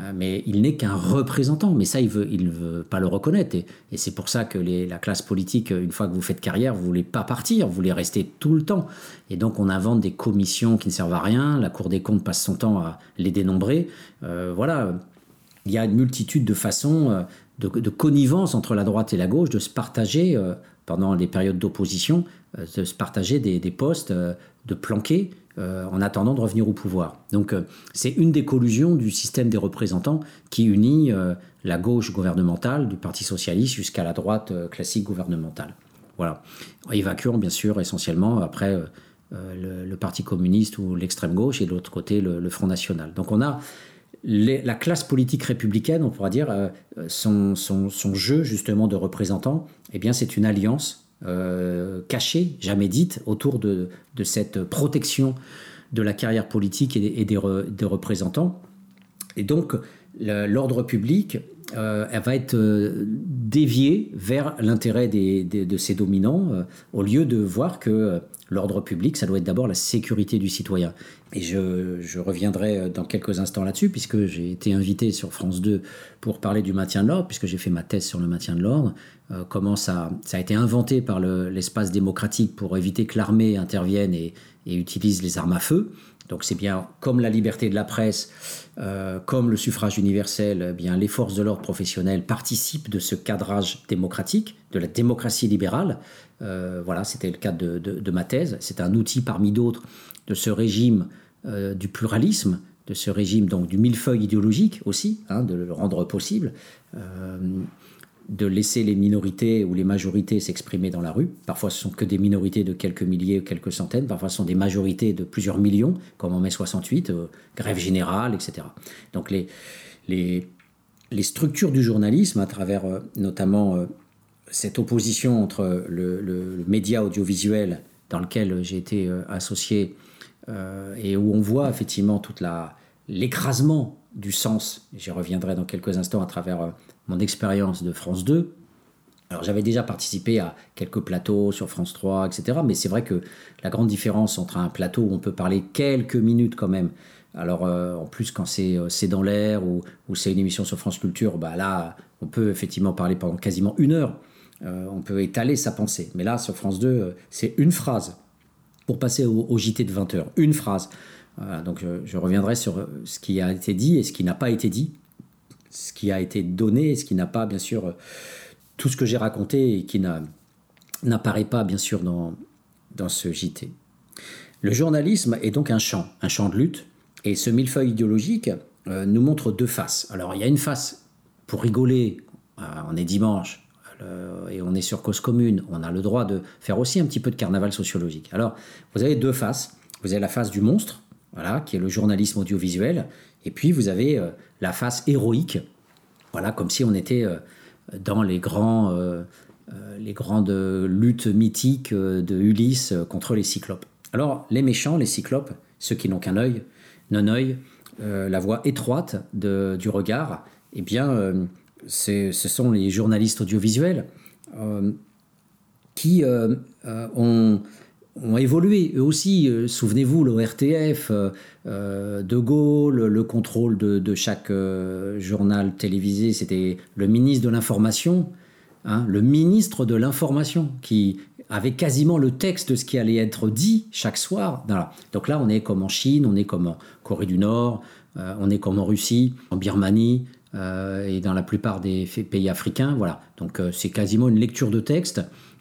Euh, mais il n'est qu'un représentant. Mais ça, il ne veut, il veut pas le reconnaître. Et, c'est pour ça que la classe politique, une fois que vous faites carrière, vous ne voulez pas partir, vous voulez rester tout le temps. Et donc, on invente des commissions qui ne servent à rien. La Cour des comptes passe son temps à les dénombrer. Euh, voilà. Il y a une multitude de façons euh, de, connivence entre la droite et la gauche de se partager, pendant les périodes d'opposition, de se partager des, postes, de planquer euh, en attendant de revenir au pouvoir. Donc euh, c'est une des collusions du système des représentants qui unit euh, la gauche gouvernementale du Parti socialiste jusqu'à la droite classique gouvernementale. Voilà. Évacuant bien sûr essentiellement après le, Parti communiste ou l'extrême gauche et de l'autre côté le, Front national. Donc on a la classe politique républicaine, on pourra dire, son, son, son jeu justement de représentants, eh bien c'est une alliance euh, cachée, jamais dite, autour de, cette protection de la carrière politique et des, représentants. Et donc, l'ordre public euh, va être euh, déviée vers l'intérêt de ces dominants, au lieu de voir que l'ordre public, ça doit être d'abord la sécurité du citoyen. Et je, reviendrai dans quelques instants là-dessus, puisque j'ai été invité sur France 2 pour parler du maintien de l'ordre, puisque j'ai fait ma thèse sur le maintien de l'ordre, euh, comment ça, a été inventé par l'espace le, démocratique pour éviter que l'armée intervienne et, et utilise les armes à feu. Donc c'est bien comme la liberté de la presse, euh, comme le suffrage universel, eh bien les forces de l'ordre professionnel participent de ce cadrage démocratique, de la démocratie libérale. Euh, voilà, c'était le cas de, de, ma thèse. C'est un outil parmi d'autres de ce régime euh, du pluralisme, de ce régime donc du millefeuille idéologique aussi, hein, de le rendre possible. Euh, de laisser les minorités ou les majorités s'exprimer dans la rue. Parfois, ce sont que des minorités de quelques milliers ou quelques centaines. Parfois, ce sont des majorités de plusieurs millions, comme en mai 68, euh, grève générale, etc. Donc, les, les, les structures du journalisme, à travers notamment cette opposition entre le, média audiovisuel dans lequel j'ai été associé et où on voit effectivement toute la l'écrasement du sens. J'y reviendrai dans quelques instants à travers mon expérience de France 2. Alors j'avais déjà participé à quelques plateaux sur France 3, etc. Mais c'est vrai que la grande différence entre un plateau où on peut parler quelques minutes quand même, alors euh, en plus quand c'est euh, dans l'air ou, c'est une émission sur France Culture, bah là on peut effectivement parler pendant quasiment une heure. Euh, on peut étaler sa pensée. Mais là sur France 2, c'est une phrase. Pour passer au, JT de 20 heures, une phrase. donc je, reviendrai sur ce qui a été dit et ce qui n'a pas été dit, ce qui a été donné et ce qui n'a pas bien sûr tout ce que j'ai raconté et qui n'apparaît pas bien sûr dans, ce JT. Le journalisme est donc un champ, un champ de lutte, et ce millefeuille idéologique euh, nous montre deux faces. Alors il y a une face pour rigoler, euh, on est dimanche, et on est sur cause commune, on a le droit de faire aussi un petit peu de carnaval sociologique. Alors vous avez deux faces, vous avez la face du monstre, voilà, qui est le journalisme audiovisuel, et puis vous avez euh, la face héroïque, voilà, comme si on était dans les, grands, euh, euh, les grandes luttes mythiques euh, de Ulysse contre les cyclopes. Alors, les méchants, les cyclopes, ceux qui n'ont qu'un œil, non œil, la voie étroite du regard, eh bien, ce sont les journalistes audiovisuels qui ont ont évolué eux aussi. Euh, souvenez-vous, l'ORTF, euh, euh, De Gaulle, le contrôle de, chaque journal télévisé, c'était le ministre de l'Information, hein, le ministre de l'Information, qui avait quasiment le texte de ce qui allait être dit chaque soir. Donc là, on est comme en Chine, on est comme en Corée du Nord, on est comme en Russie, en Birmanie. Et dans la plupart des pays africains, voilà. Donc c'est quasiment une lecture de texte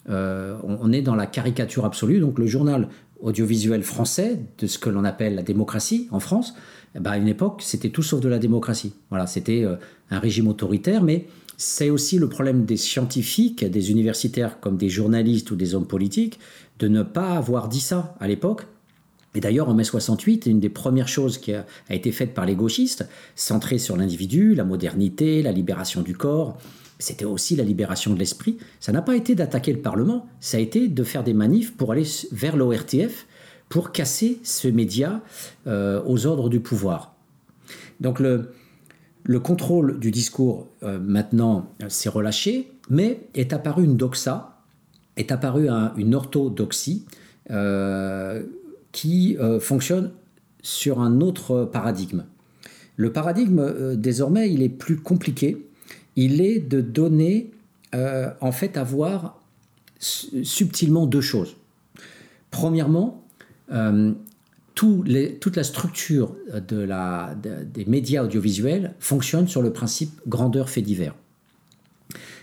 euh, on, est dans la caricature absolue. Donc le journal audiovisuel français de ce que l'on appelle la démocratie en France, eh ben, à une époque, c'était tout sauf de la démocratie. Voilà, c'était euh, un régime autoritaire, mais c'est aussi le problème des scientifiques, des universitaires comme des journalistes ou des hommes politiques, de ne pas avoir dit ça à l'époque. Et d'ailleurs, en mai 68, une des premières choses qui a, été faite par les gauchistes, centrée sur l'individu, la modernité, la libération du corps, c'était aussi la libération de l'esprit. Ça n'a pas été d'attaquer le Parlement, ça a été de faire des manifs pour aller vers l'ORTF, pour casser ce média euh, aux ordres du pouvoir. Donc le, le contrôle du discours euh, maintenant s'est relâché, mais est apparu une doxa, est apparue une orthodoxie euh, qui fonctionne sur un autre paradigme. Le paradigme, désormais, il est plus compliqué il est de donner, euh, en fait, à voir subtilement deux choses. Premièrement, euh, toute la structure de des médias audiovisuels fonctionne sur le principe grandeur fait divers.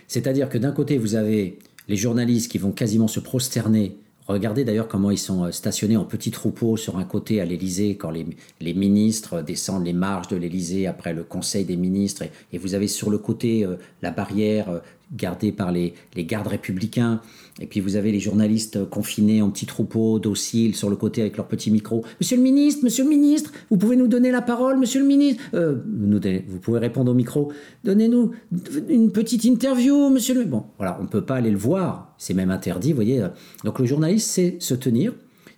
C'est-à-dire que d'un côté, vous avez les journalistes qui vont quasiment se prosterner Regardez d'ailleurs comment ils sont euh, stationnés en petits troupeaux sur un côté à l'Élysée quand les, ministres descendent les marches de l'Élysée après le Conseil des ministres. Et, vous avez sur le côté euh, la barrière euh, gardée par les, gardes républicains. Et puis vous avez les journalistes confinés en petits troupeaux, dociles, sur le côté avec leur petit micro. Monsieur le ministre, monsieur le ministre, vous pouvez nous donner la parole, monsieur le ministre? Vous pouvez répondre au micro. Donnez-nous une petite interview, monsieur le... Bon, voilà, on ne peut pas aller le voir c'est même interdit, vous voyez. Donc le journaliste sait se tenir,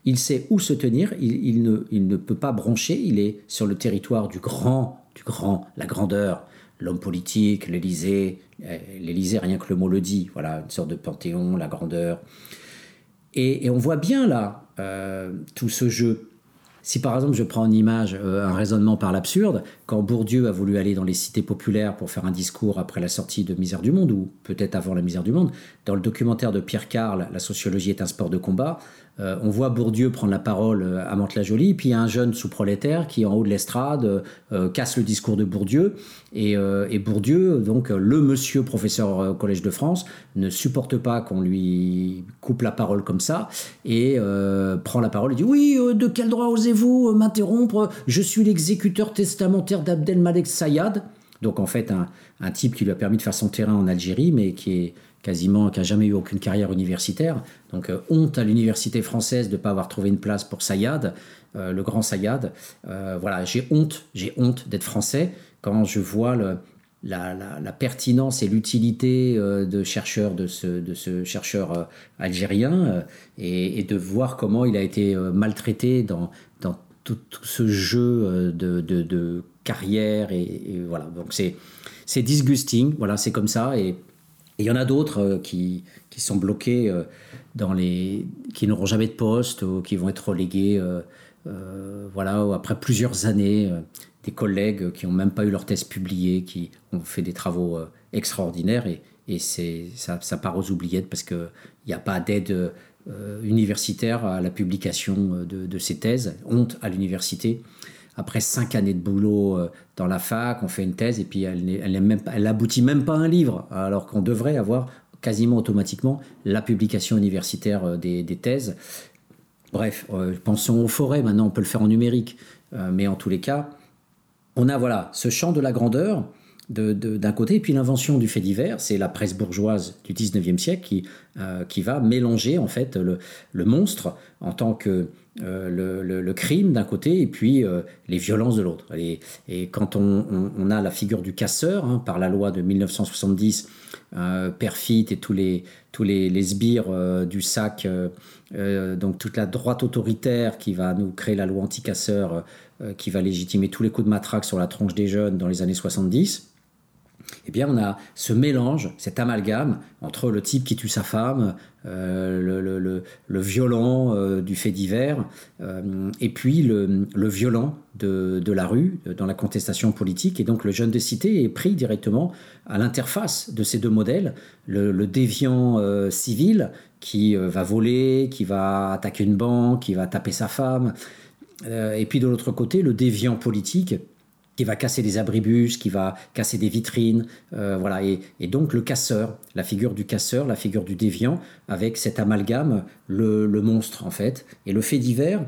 il sait où se tenir, il ne peut pas broncher, il est sur le territoire du grand, du grand, la grandeur, l'homme politique, l'Élysée, euh, l'Élysée, rien que le mot le dit, voilà, une sorte de panthéon, la grandeur. Et, on voit bien là euh, tout ce jeu. Si par exemple je prends en image euh, un raisonnement par l'absurde, quand Bourdieu a voulu aller dans les cités populaires pour faire un discours après la sortie de Misère du Monde, ou peut-être avant la Misère du Monde, dans le documentaire de Pierre Carl, La sociologie est un sport de combat, euh, on voit Bourdieu prendre la parole euh, à Mantes-la-Jolie, puis il y a un jeune sous-prolétaire qui, en haut de l'estrade, euh, casse le discours de Bourdieu. Et, Bourdieu, donc le monsieur professeur au Collège de France, ne supporte pas qu'on lui coupe la parole comme ça, et prend la parole et dit Oui, de quel droit osez-vous m'interrompre? Je suis l'exécuteur testamentaire d'Abdelmalek Sayad. Donc en fait, un, un type qui lui a permis de faire son terrain en Algérie, mais qui est quasiment, qui n'a jamais eu aucune carrière universitaire. Donc euh, honte à l'université française de ne pas avoir trouvé une place pour Sayad, euh, le grand Sayad. Euh, voilà, j'ai honte, j'ai honte d'être français quand je vois la, pertinence et l'utilité de chercheur de ce, chercheur algérien et, de voir comment il a été maltraité dans, tout, ce jeu de, carrière et, voilà donc c'est c'est disgusting voilà c'est comme ça et il y en a d'autres qui, qui sont bloqués dans les qui n'auront jamais de poste ou qui vont être relégués euh, voilà, après plusieurs années, euh, des collègues qui n'ont même pas eu leur thèse publiée, qui ont fait des travaux euh, extraordinaires et, et c'est, ça, ça, part aux oubliettes parce qu'il n'y a pas d'aide universitaire à la publication de, ces thèses. Honte à l'université. Après cinq années de boulot dans la fac, on fait une thèse et puis elle, elle, même, elle aboutit même pas à un livre, alors qu'on devrait avoir quasiment automatiquement la publication universitaire des, des thèses. Bref, euh, pensons aux forêts, maintenant on peut le faire en numérique, euh, mais en tous les cas, on a voilà ce champ de la grandeur d'un côté, et puis l'invention du fait divers, c'est la presse bourgeoise du 19e siècle qui, euh, qui va mélanger en fait le, monstre en tant que le, crime d'un côté et puis les violences de l'autre. Et, quand on, a la figure du casseur, hein, par la loi de 1970, Perfit et tous les, les, sbires du sac euh, donc toute la droite autoritaire qui va nous créer la loi anti-casseur, euh, qui va légitimer tous les coups de matraque sur la tronche des jeunes dans les années 70, eh bien on a ce mélange, cet amalgame entre le type qui tue sa femme, euh, le, violent du fait divers, et puis le, violent de, la rue dans la contestation politique. Et donc le jeune de cité est pris directement à l'interface de ces deux modèles, le, déviant civil qui euh, va voler, qui va attaquer une banque, qui va taper sa femme. Euh, et puis de l'autre côté, le déviant politique qui va casser des abribus, qui va casser des vitrines, euh, voilà. Et, donc le casseur, la figure du casseur, la figure du déviant, avec cet amalgame, le, monstre en fait. Et le fait divers,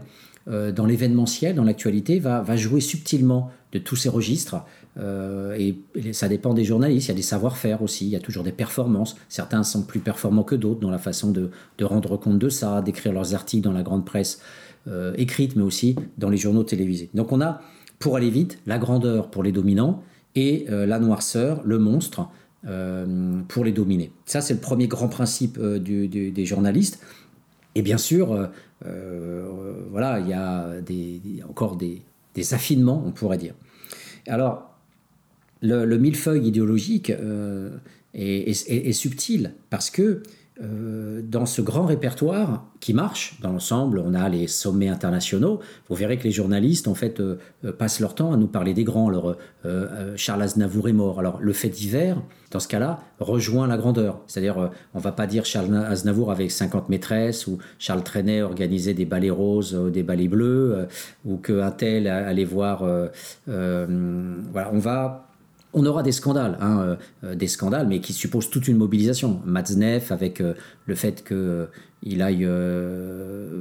dans l'événementiel, dans l'actualité, va, jouer subtilement de tous ces registres euh, et, ça dépend des journalistes, il y a des savoir-faire aussi, il y a toujours des performances. Certains sont plus performants que d'autres dans la façon de, rendre compte de ça, d'écrire leurs articles dans la grande presse euh, écrite, mais aussi dans les journaux télévisés. Donc on a, pour aller vite, la grandeur pour les dominants et euh, la noirceur, le monstre, pour les dominer. Ça, c'est le premier grand principe des journalistes. Et bien sûr, voilà, il y a encore des, affinements, on pourrait dire. Alors, le, millefeuille idéologique euh, est, subtil parce que euh, dans ce grand répertoire qui marche dans l'ensemble, on a les sommets internationaux. Vous verrez que les journalistes en fait euh, passent leur temps à nous parler des grands. Alors Charles Aznavour est mort. Alors le fait divers, dans ce cas-là, rejoint la grandeur. C'est-à-dire, on va pas dire Charles Aznavour avec 50 maîtresses ou Charles Trenet organisait des ballets roses, des ballets bleus, ou qu'un tel allait voir. voilà, on va on aura des scandales, hein, euh, euh, des scandales, mais qui supposent toute une mobilisation. Matzneff, avec euh, le fait qu'il aille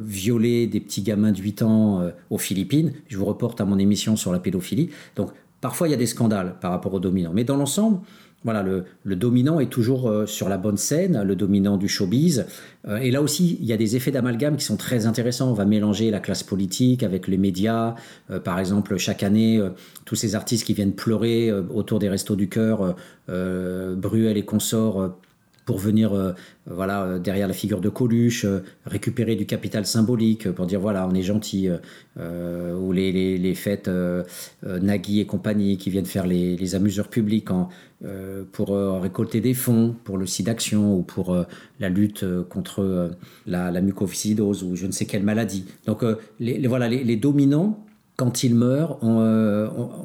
violer des petits gamins de 8 ans aux Philippines. Je vous reporte à mon émission sur la pédophilie. Donc, parfois, il y a des scandales par rapport aux dominants. Mais dans l'ensemble, voilà, le, dominant est toujours euh, sur la bonne scène, le dominant du showbiz. Euh, et là aussi, il y a des effets d'amalgame qui sont très intéressants. On va mélanger la classe politique avec les médias. Euh, par exemple, chaque année, tous ces artistes qui viennent pleurer autour des restos du cœur, Bruel et consorts pour venir euh, voilà euh, derrière la figure de Coluche, euh, récupérer du capital symbolique pour dire voilà on est gentil, ou les, les, fêtes Nagui et compagnie qui viennent faire les, les amuseurs publics pour récolter des fonds pour le SIDAction ou pour la lutte contre la, la, mucoviscidose ou je ne sais quelle maladie. Donc les, voilà les, dominants quand ils meurent,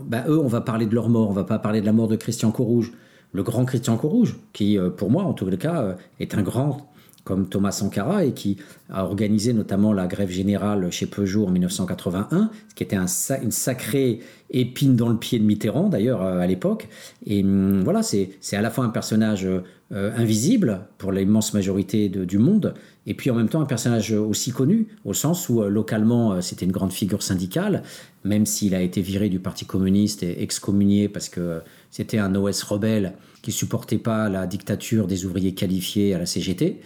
bah, eux on va parler de leur mort, on va pas parler de la mort de Christian Courrouge le grand Christian Courrouge, qui, euh, pour moi, en tout cas, euh, est un grand comme Thomas Sankara et qui a organisé notamment la grève générale chez Peugeot en 1981, ce qui était un, une sacrée épine dans le pied de Mitterrand d'ailleurs euh, à l'époque. Et hum, voilà, c'est à la fois un personnage invisible pour l'immense majorité du monde, et puis en même temps un personnage aussi connu, au sens où localement c'était une grande figure syndicale, même s'il a été viré du Parti communiste et excommunié parce que c'était un OS rebelle qui supportait pas la dictature des ouvriers qualifiés à la CGT.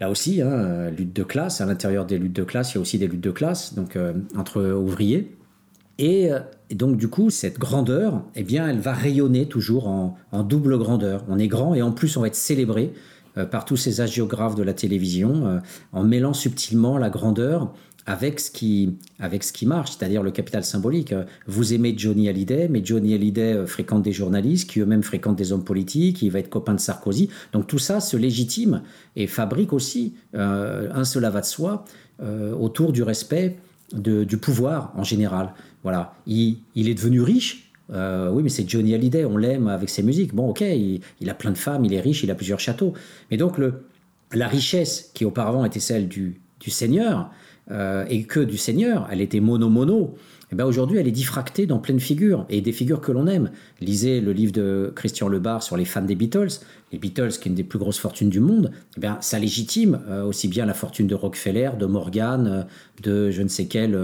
Là aussi, hein, lutte de classe. À l'intérieur des luttes de classe, il y a aussi des luttes de classe, donc euh, entre ouvriers. Et, donc du coup, cette grandeur, eh bien, elle va rayonner toujours en, double grandeur. On est grand et en plus on va être célébré par tous ces agiographes de la télévision en mêlant subtilement la grandeur avec ce qui, avec ce qui marche, c'est-à-dire le capital symbolique. Vous aimez Johnny Hallyday, mais Johnny Hallyday euh, fréquente des journalistes qui eux-mêmes fréquentent des hommes politiques, il va être copain de Sarkozy. Donc tout ça se légitime et fabrique aussi euh, un cela va de soi euh, autour du respect du pouvoir en général. Voilà, il, est devenu riche. Oui, mais c'est Johnny Hallyday, on l'aime avec ses musiques. Bon, ok, il, a plein de femmes, il est riche, il a plusieurs châteaux. Mais donc le, la richesse qui auparavant était celle du, du Seigneur, euh, et que du Seigneur, elle était mono-mono, eh ben aujourd'hui elle est diffractée dans plein de figures, et des figures que l'on aime. Lisez le livre de Christian Lebar sur les fans des Beatles. Les Beatles, qui est une des plus grosses fortunes du monde, eh bien, ça légitime euh, aussi bien la fortune de Rockefeller, de Morgan, euh, de je ne sais quel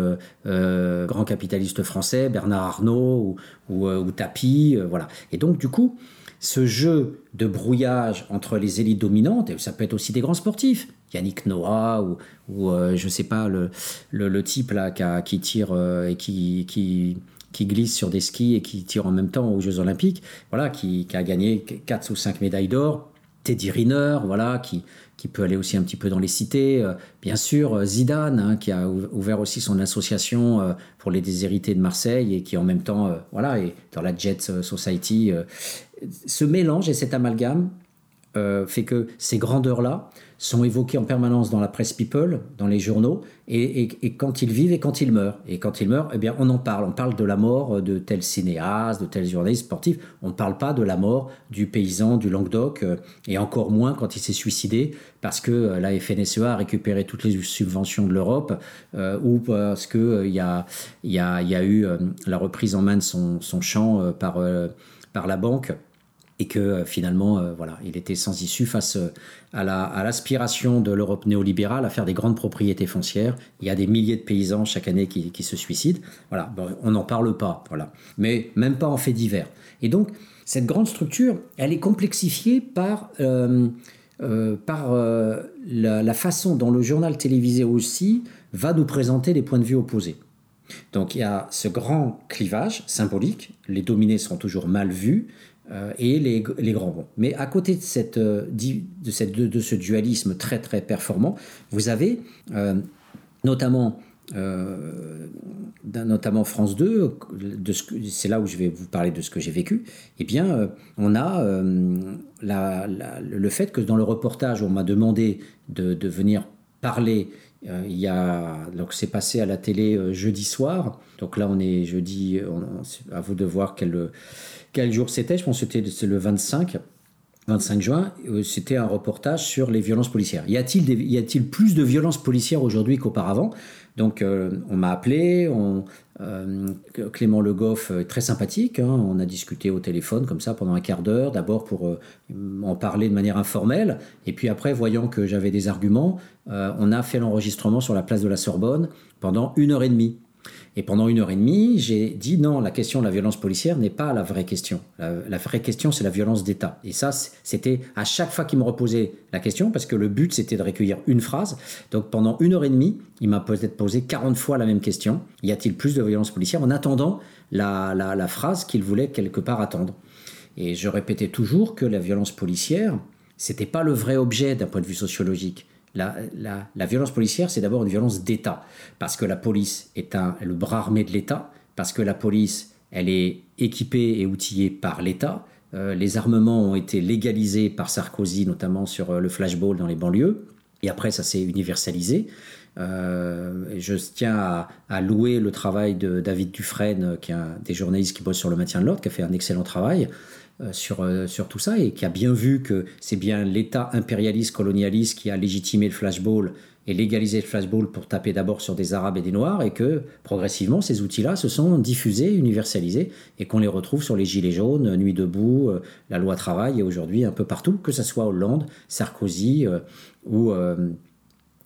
grand capitaliste français, Bernard Arnault ou, ou, ou Tapi, voilà. Et donc du coup, ce jeu de brouillage entre les élites dominantes, et ça peut être aussi des grands sportifs, Yannick Noah ou, ou euh, je sais pas, le, le, type là qui, tire euh, et qui, qui, qui, glisse sur des skis et qui tire en même temps aux Jeux Olympiques, voilà, qui, a gagné 4 ou 5 médailles d'or. Teddy Riner, voilà, qui, qui peut aller aussi un petit peu dans les cités. Euh, bien sûr, Zidane, hein, qui a ouvert aussi son association pour les déshérités de Marseille et qui en même temps, voilà, est dans la Jet Society ce mélange et cet amalgame euh, fait que ces grandeurs-là sont évoquées en permanence dans la presse people, dans les journaux, et, quand ils vivent et quand ils meurent. Et quand ils meurent, eh bien, on en parle. On parle de la mort de tel cinéaste, de tel journaliste sportif. On ne parle pas de la mort du paysan du Languedoc, euh, et encore moins quand il s'est suicidé parce que euh, la FNSEA a récupéré toutes les subventions de l'Europe, ou parce qu'il y a, eu la reprise en main de son, champ par la banque et que euh, finalement, euh, voilà, il était sans issue face euh, à, l'aspiration de l'Europe néolibérale à faire des grandes propriétés foncières. Il y a des milliers de paysans chaque année qui, se suicident. Voilà, on n'en parle pas, voilà, mais même pas en fait divers. Et donc, cette grande structure, elle est complexifiée par, par la, la, façon dont le journal télévisé aussi va nous présenter des points de vue opposés. Donc il y a ce grand clivage symbolique, les dominés sont toujours mal vus, euh, et les, grands bons. Mais à côté de, cette, euh, de, cette, de, ce dualisme très très performant, vous avez euh, notamment, notamment France 2, c'est là où je vais vous parler de ce que j'ai vécu, eh bien on a le fait que dans le reportage on m'a demandé de, de, venir parler il y a donc c'est passé à la télé jeudi soir. Donc là on est jeudi. à vous de voir quel quel jour c'était Je pense que c'était le 25. 25 juin, euh, c'était un reportage sur les violences policières. Y a-t-il plus de violences policières aujourd'hui qu'auparavant? Donc, euh, on m'a appelé, euh, Clément Le Goff est très sympathique, hein. on a discuté au téléphone comme ça pendant un quart d'heure, d'abord pour en parler de manière informelle, et puis après, voyant que j'avais des arguments, on a fait l'enregistrement sur la place de la Sorbonne pendant une heure et demie. Et pendant une heure et demie, j'ai dit non, la question de la violence policière n'est pas la vraie question. La, vraie question, c'est la violence d'État. Et ça, c'était à chaque fois qu'il me reposait la question, parce que le but, c'était de recueillir une phrase. Donc pendant une heure et demie, il m'a peut-être posé 40 fois la même question. Y a-t-il plus de violence policière? En attendant la, la phrase qu'il voulait quelque part attendre Et je répétais toujours que la violence policière, c'était pas le vrai objet d'un point de vue sociologique la, violence policière, c'est d'abord une violence d'État, parce que la police est un, le bras armé de l'État, parce que la police, elle est équipée et outillée par l'État. Euh, les armements ont été légalisés par Sarkozy, notamment sur euh, le flashball dans les banlieues, et après ça s'est universalisé. Euh, je tiens à, louer le travail de David Dufresne, qui est un des journalistes qui bosse sur le maintien de l'ordre, qui a fait un excellent travail. Euh, sur, euh, sur tout ça et qui a bien vu que c'est bien l'État impérialiste, colonialiste qui a légitimé le flashball et légalisé le flashball pour taper d'abord sur des Arabes et des Noirs et que progressivement ces outils-là se sont diffusés, universalisés et qu'on les retrouve sur les Gilets jaunes, Nuit debout, euh, la loi travail et aujourd'hui un peu partout, que ce soit Hollande, Sarkozy ou,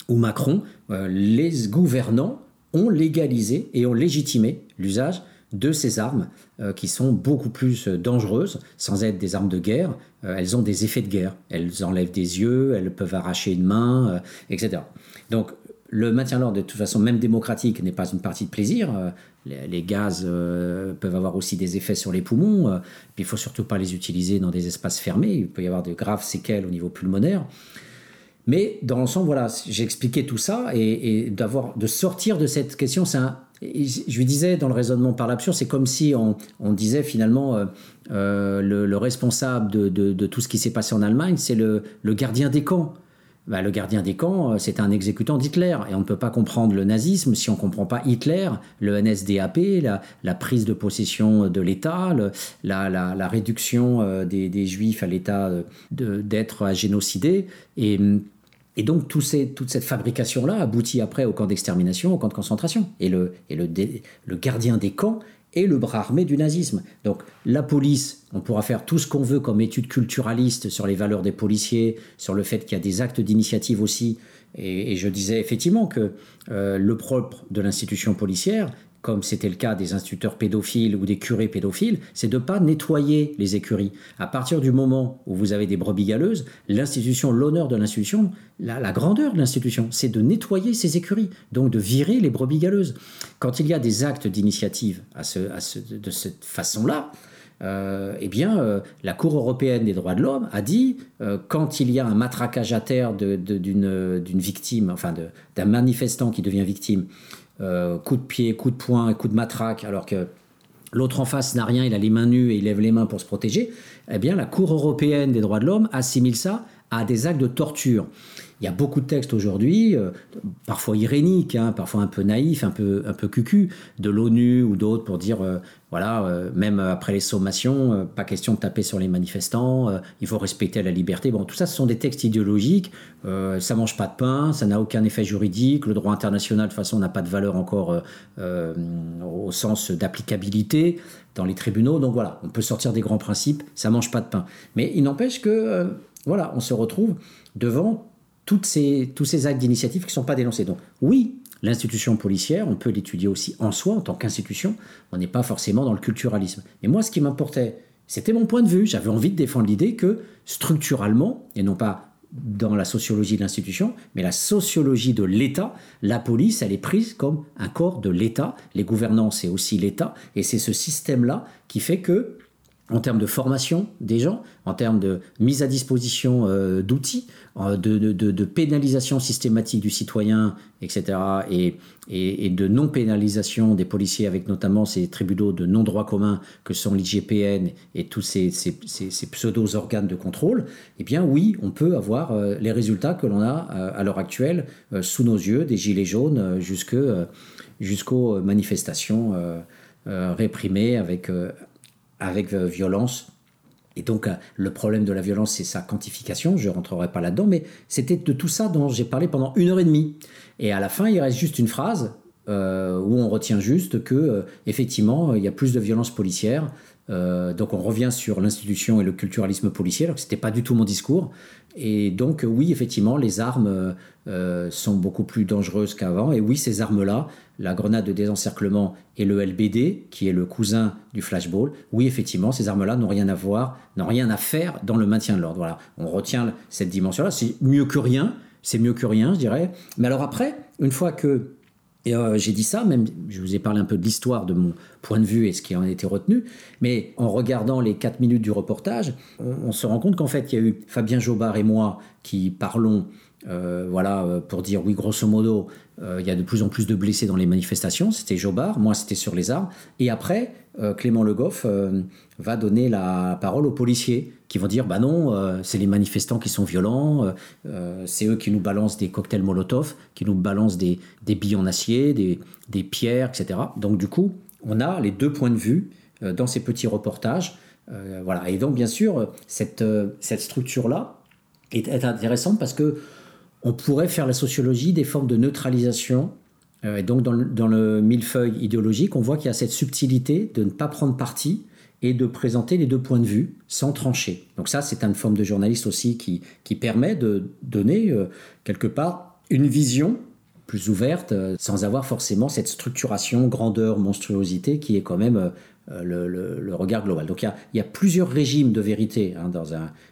ou Macron, les gouvernants ont légalisé et ont légitimé l'usage de ces armes euh, qui sont beaucoup plus euh, dangereuses, sans être des armes de guerre. Euh, elles ont des effets de guerre. Elles enlèvent des yeux, elles peuvent arracher une main, etc. Donc le maintien de l'ordre, de toute façon, même démocratique, n'est pas une partie de plaisir. Les, gaz peuvent avoir aussi des effets sur les poumons. Puis il faut surtout pas les utiliser dans des espaces fermés. Il peut y avoir de graves séquelles au niveau pulmonaire. Mais dans l'ensemble, voilà, j'ai expliqué tout ça et, d'avoir, de sortir de cette question, c'est je lui disais dans le raisonnement par l'absurde, c'est comme si on, disait finalement le, responsable de, tout ce qui s'est passé en Allemagne, c'est le gardien des camps. Bah, le gardien des camps, euh, c'est un exécutant d'Hitler. Et on ne peut pas comprendre le nazisme si on ne comprend pas Hitler, le NSDAP, la, prise de possession de l'État, la, réduction euh, des, Juifs à l'état d'être génocidés. Et, et donc toute cette fabrication-là aboutit après au camp d'extermination, au camp de concentration. Et le, gardien des camps et le bras armé du nazisme. Donc la police, on pourra faire tout ce qu'on veut comme étude culturaliste sur les valeurs des policiers, sur le fait qu'il y a des actes d'initiative aussi. Et, je disais effectivement que euh, le propre de l'institution policière, comme c'était le cas des instituteurs pédophiles ou des curés pédophiles, c'est de ne pas nettoyer les écuries. À partir du moment où vous avez des brebis galeuses, l'institution, l'honneur de l'institution, la, grandeur de l'institution, c'est de nettoyer ces écuries, donc de virer les brebis galeuses. Quand il y a des actes d'initiative à de cette façon-là, euh, eh bien, euh, la Cour européenne des droits de l'homme a dit euh, quand il y a un matraquage à terre d'une victime, enfin d'un manifestant qui devient victime, euh, coup de pied, coup de poing, coup de matraque, alors que l'autre en face n'a rien, il a les mains nues et il lève les mains pour se protéger, eh bien la Cour européenne des droits de l'homme assimile ça à des actes de torture. Il y a beaucoup de textes aujourd'hui, euh, parfois iréniques, hein, parfois un peu naïfs, un peu, un peu cucu, de l'ONU ou d'autres pour dire, euh, voilà, euh, même après les sommations, pas question de taper sur les manifestants, il faut respecter la liberté. Bon, tout ça, ce sont des textes idéologiques, ça mange pas de pain, ça n'a aucun effet juridique, le droit international, de toute façon, n'a pas de valeur encore au sens d'applicabilité dans les tribunaux. Donc voilà, on peut sortir des grands principes, ça mange pas de pain. Mais il n'empêche que, voilà, on se retrouve devant ces, tous ces actes d'initiative qui ne sont pas dénoncés. Donc oui, l'institution policière, on peut l'étudier aussi en soi, en tant qu'institution, on n'est pas forcément dans le culturalisme. Mais moi, ce qui m'importait, c'était mon point de vue. J'avais envie de défendre l'idée que structurellement, et non pas dans la sociologie de l'institution, mais la sociologie de l'État, la police, elle est prise comme un corps de l'État. Les gouvernants, c'est aussi l'État. Et c'est ce système-là qui fait que en termes de formation des gens, en termes de mise à disposition euh, d'outils, euh, de, pénalisation systématique du citoyen, etc., et, de non-pénalisation des policiers avec notamment ces tribunaux de non-droit commun que sont l'IGPN et tous ces, pseudo-organes de contrôle, eh bien oui, on peut avoir euh, les résultats que l'on a à l'heure actuelle sous nos yeux, des gilets jaunes jusqu'aux manifestations réprimées avec avec euh, violence. Et donc, euh, le problème de la violence, c'est sa quantification. Je ne rentrerai pas là-dedans, mais c'était de tout ça dont j'ai parlé pendant une heure et demie. Et à la fin, il reste juste une phrase euh, où on retient juste que, effectivement, il y a plus de violence policière. Donc, on revient sur l'institution et le culturalisme policier, alors que ce n'était pas du tout mon discours. Et donc, oui, effectivement, les armes sont beaucoup plus dangereuses qu'avant. Et oui, ces armes-là, la grenade de désencerclement et le LBD, qui est le cousin du flashball, oui, effectivement, ces armes-là n'ont rien à voir, n'ont rien à faire dans le maintien de l'ordre. Voilà, on retient cette dimension-là. C'est mieux que rien, c'est mieux que rien, je dirais. Mais alors après, une fois que euh, j'ai dit ça, même je vous ai parlé un peu de l'histoire de mon point de vue et ce qui en a été retenu, mais en regardant les 4 minutes du reportage, on, se rend compte qu'en fait, il y a eu Fabien Jobard et moi qui parlons euh, voilà, euh, pour dire oui, grosso modo, euh, il y a de plus en plus de blessés dans les manifestations. C'était Jobard, moi c'était sur les armes. Et après, Clément Le Goff va donner la parole aux policiers qui vont dire bah non, c'est les manifestants qui sont violents, c'est eux qui nous balancent des cocktails Molotov, qui nous balancent des, des billes en acier, des, des, pierres, etc. Donc du coup, on a les deux points de vue dans ces petits reportages. voilà. Et donc bien sûr, cette, cette structure-là est intéressante parce que on pourrait faire la sociologie des formes de neutralisation. Euh, et donc, dans le, millefeuille idéologique, on voit qu'il y a cette subtilité de ne pas prendre parti et de présenter les deux points de vue sans trancher. Donc ça, c'est une forme de journaliste aussi qui, qui permet de donner euh, quelque part une vision plus ouverte, euh, sans avoir forcément cette structuration, grandeur, monstruosité qui est quand même le, regard global. Donc il y a, plusieurs régimes de vérité hein, dans,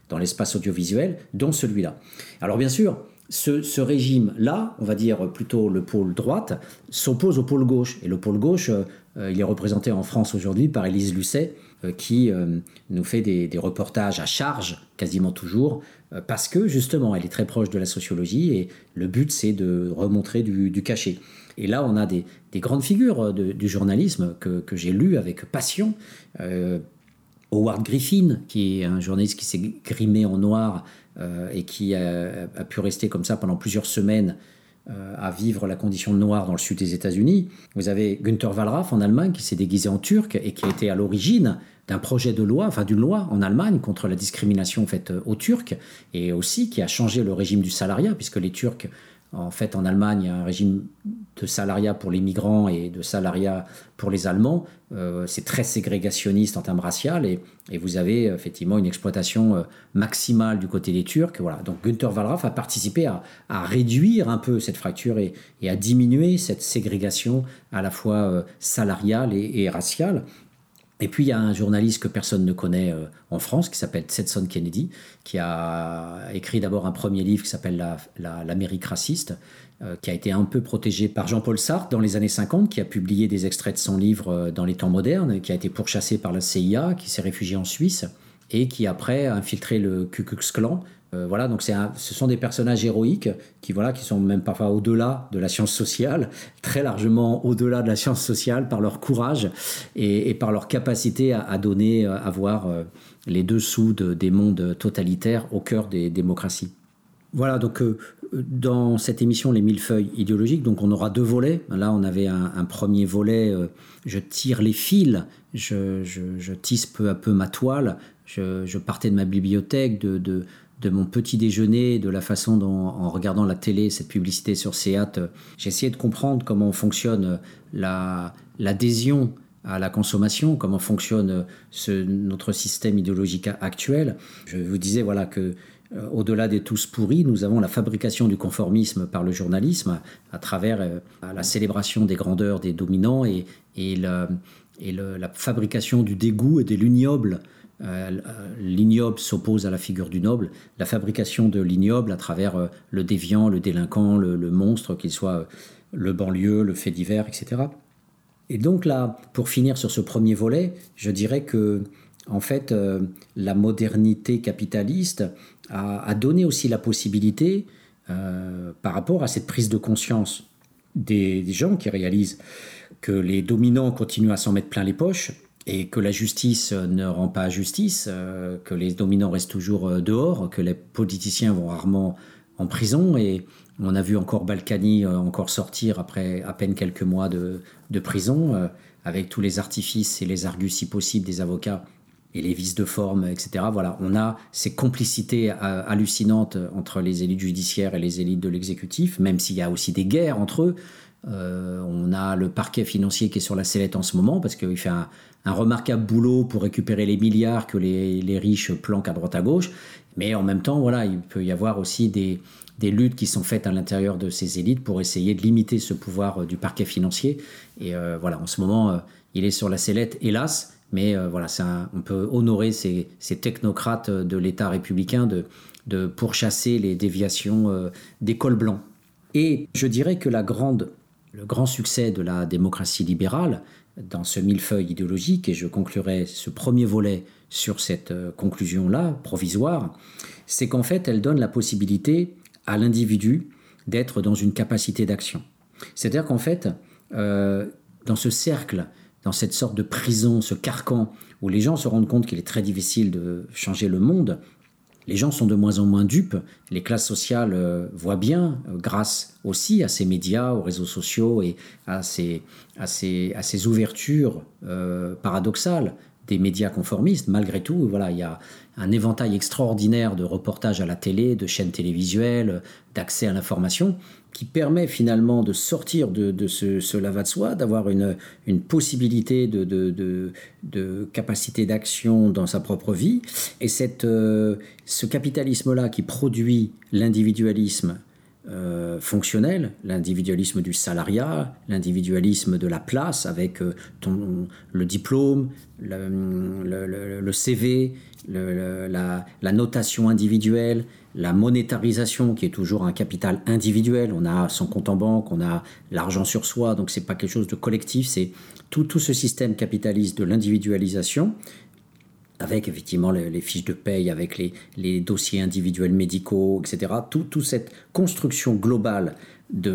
dans l'espace audiovisuel, dont celui-là. Alors bien sûr, ce, régime-là, on va dire plutôt le pôle droite, s'oppose au pôle gauche. Et le pôle gauche, euh, il est représenté en France aujourd'hui par Élise Lucet, euh, qui euh, nous fait des, reportages à charge, quasiment toujours, parce que justement, elle est très proche de la sociologie et le but, c'est de remontrer du, cachet. Et là, on a des, grandes figures du journalisme que, j'ai lues avec passion. Howard Griffin, qui est un journaliste qui s'est grimé en noir et qui a, pu rester comme ça pendant plusieurs semaines euh, à vivre la condition de noir dans le sud des États-Unis. Vous avez Günther Wallraff en Allemagne qui s'est déguisé en turc et qui a été à l'origine d'un projet de loi, enfin d'une loi en Allemagne contre la discrimination faite aux Turcs et aussi qui a changé le régime du salariat puisque les Turcs en fait, en Allemagne, un régime de salariat pour les migrants et de salariat pour les Allemands. Euh, c'est très ségrégationniste en termes racial et, vous avez effectivement une exploitation euh, maximale du côté des Turcs. Voilà. Donc Günther Wallraff a participé à, réduire un peu cette fracture et, à diminuer cette ségrégation à la fois euh, salariale et raciale. Et puis il y a un journaliste que personne ne connaît en France qui s'appelle Tsetson Kennedy, qui a écrit d'abord un premier livre qui s'appelle L'Amérique raciste, euh, qui a été un peu protégé par Jean-Paul Sartre dans les années 50, qui a publié des extraits de son livre euh, dans les temps modernes, qui a été pourchassé par la CIA, qui s'est réfugié en Suisse et qui après a infiltré le Ku Klux Klan euh, voilà, donc ce sont des personnages héroïques qui, voilà, qui sont même parfois au-delà de la science sociale, très largement au-delà de la science sociale par leur courage et, par leur capacité à, donner, euh, à voir euh, les dessous des mondes totalitaires au cœur des démocraties. Voilà, donc dans cette émission Les Millefeuilles idéologiques, donc on aura deux volets. Là, on avait un, premier volet, je tire les fils, je, tisse peu à peu ma toile, je, partais de ma bibliothèque, de mon petit déjeuner, de la façon dont, en regardant la télé, cette publicité sur Seat, euh, essayé de comprendre comment fonctionne euh, l'adhésion à la consommation, comment fonctionne euh, notre système idéologique actuel. Je vous disais voilà que au-delà des tous pourris, nous avons la fabrication du conformisme par le journalisme à travers la célébration des grandeurs des dominants et, la fabrication du dégoût et de l'ignoble euh, l'ignoble s'oppose à la figure du noble, la fabrication de l'ignoble à travers euh, le déviant, le délinquant, le, monstre, qu'il soit euh, le banlieue, le fait divers, etc. Et donc là, pour finir sur ce premier volet, je dirais que en fait, la modernité capitaliste a, donné aussi la possibilité, par rapport à cette prise de conscience des, gens qui réalisent que les dominants continuent à s'en mettre plein les poches, et que la justice ne rend pas justice, euh, que les dominants restent toujours euh, dehors, que les politiciens vont rarement en prison. Et on a vu encore Balkany euh, encore sortir après à peine quelques mois de, prison, avec tous les artifices et les argus si possible des avocats et les vices de forme, etc. Voilà, on a ces complicités hallucinantes entre les élites judiciaires et les élites de l'exécutif, même s'il y a aussi des guerres entre eux. on a le parquet financier qui est sur la sellette en ce moment parce qu'il fait un, remarquable boulot pour récupérer les milliards que les, riches planquent à droite à gauche. Mais en même temps, voilà, il peut y avoir aussi des, luttes qui sont faites à l'intérieur de ces élites pour essayer de limiter ce pouvoir euh, du parquet financier. Et euh, voilà, en ce moment, euh, il est sur la sellette, hélas. Mais voilà, on peut honorer ces, technocrates de l'État républicain de, pourchasser les déviations des cols blancs. Et je dirais que le grand succès de la démocratie libérale, dans ce millefeuille idéologique, et je conclurai ce premier volet sur cette euh, conclusion-là, provisoire, c'est qu'en fait, elle donne la possibilité à l'individu d'être dans une capacité d'action. C'est-à-dire qu'en fait, euh, dans ce cercle, dans cette sorte de prison, ce carcan, où les gens se rendent compte qu'il est très difficile de changer le monde, les gens sont de moins en moins dupes, les classes sociales euh, voient bien, euh, grâce aussi à ces médias, aux réseaux sociaux et à ces, à ces, à ces ouvertures euh, paradoxales des médias conformistes. Malgré tout, voilà, il y a un éventail extraordinaire de reportages à la télé, de chaînes télévisuelles, d'accès à l'information, qui permet finalement de sortir de, ce, ce lava de soi, d'avoir une, une possibilité de, de, de capacité d'action dans sa propre vie. Et cette, euh, ce capitalisme-là qui produit l'individualisme euh, fonctionnel, l'individualisme du salariat, l'individualisme de la place avec euh, ton, le diplôme, le, CV, la, la, notation individuelle, la monétarisation qui est toujours un capital individuel. On a son compte en banque, on a l'argent sur soi, donc c'est pas quelque chose de collectif. C'est tout, tout ce système capitaliste de l'individualisation avec effectivement les, fiches de paye, avec les, dossiers individuels médicaux, etc. Toute cette construction globale de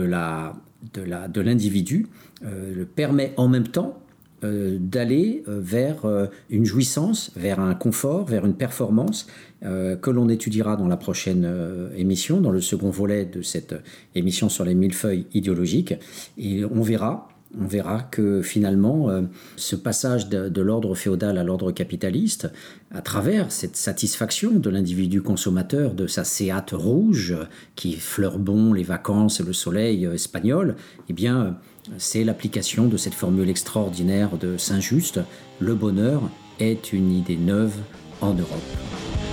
l'individu de euh, permet en même temps euh, d'aller euh, vers une jouissance, vers un confort, vers une performance que l'on étudiera dans la prochaine émission, dans le second volet de cette émission sur les millefeuilles idéologiques. Et on verra on verra que finalement, euh, ce passage de, l'ordre féodal à l'ordre capitaliste, à travers cette satisfaction de l'individu consommateur de sa séate rouge qui fleure bon les vacances et le soleil euh, espagnol, eh bien, c'est l'application de cette formule extraordinaire de Saint-Just le bonheur est une idée neuve en Europe.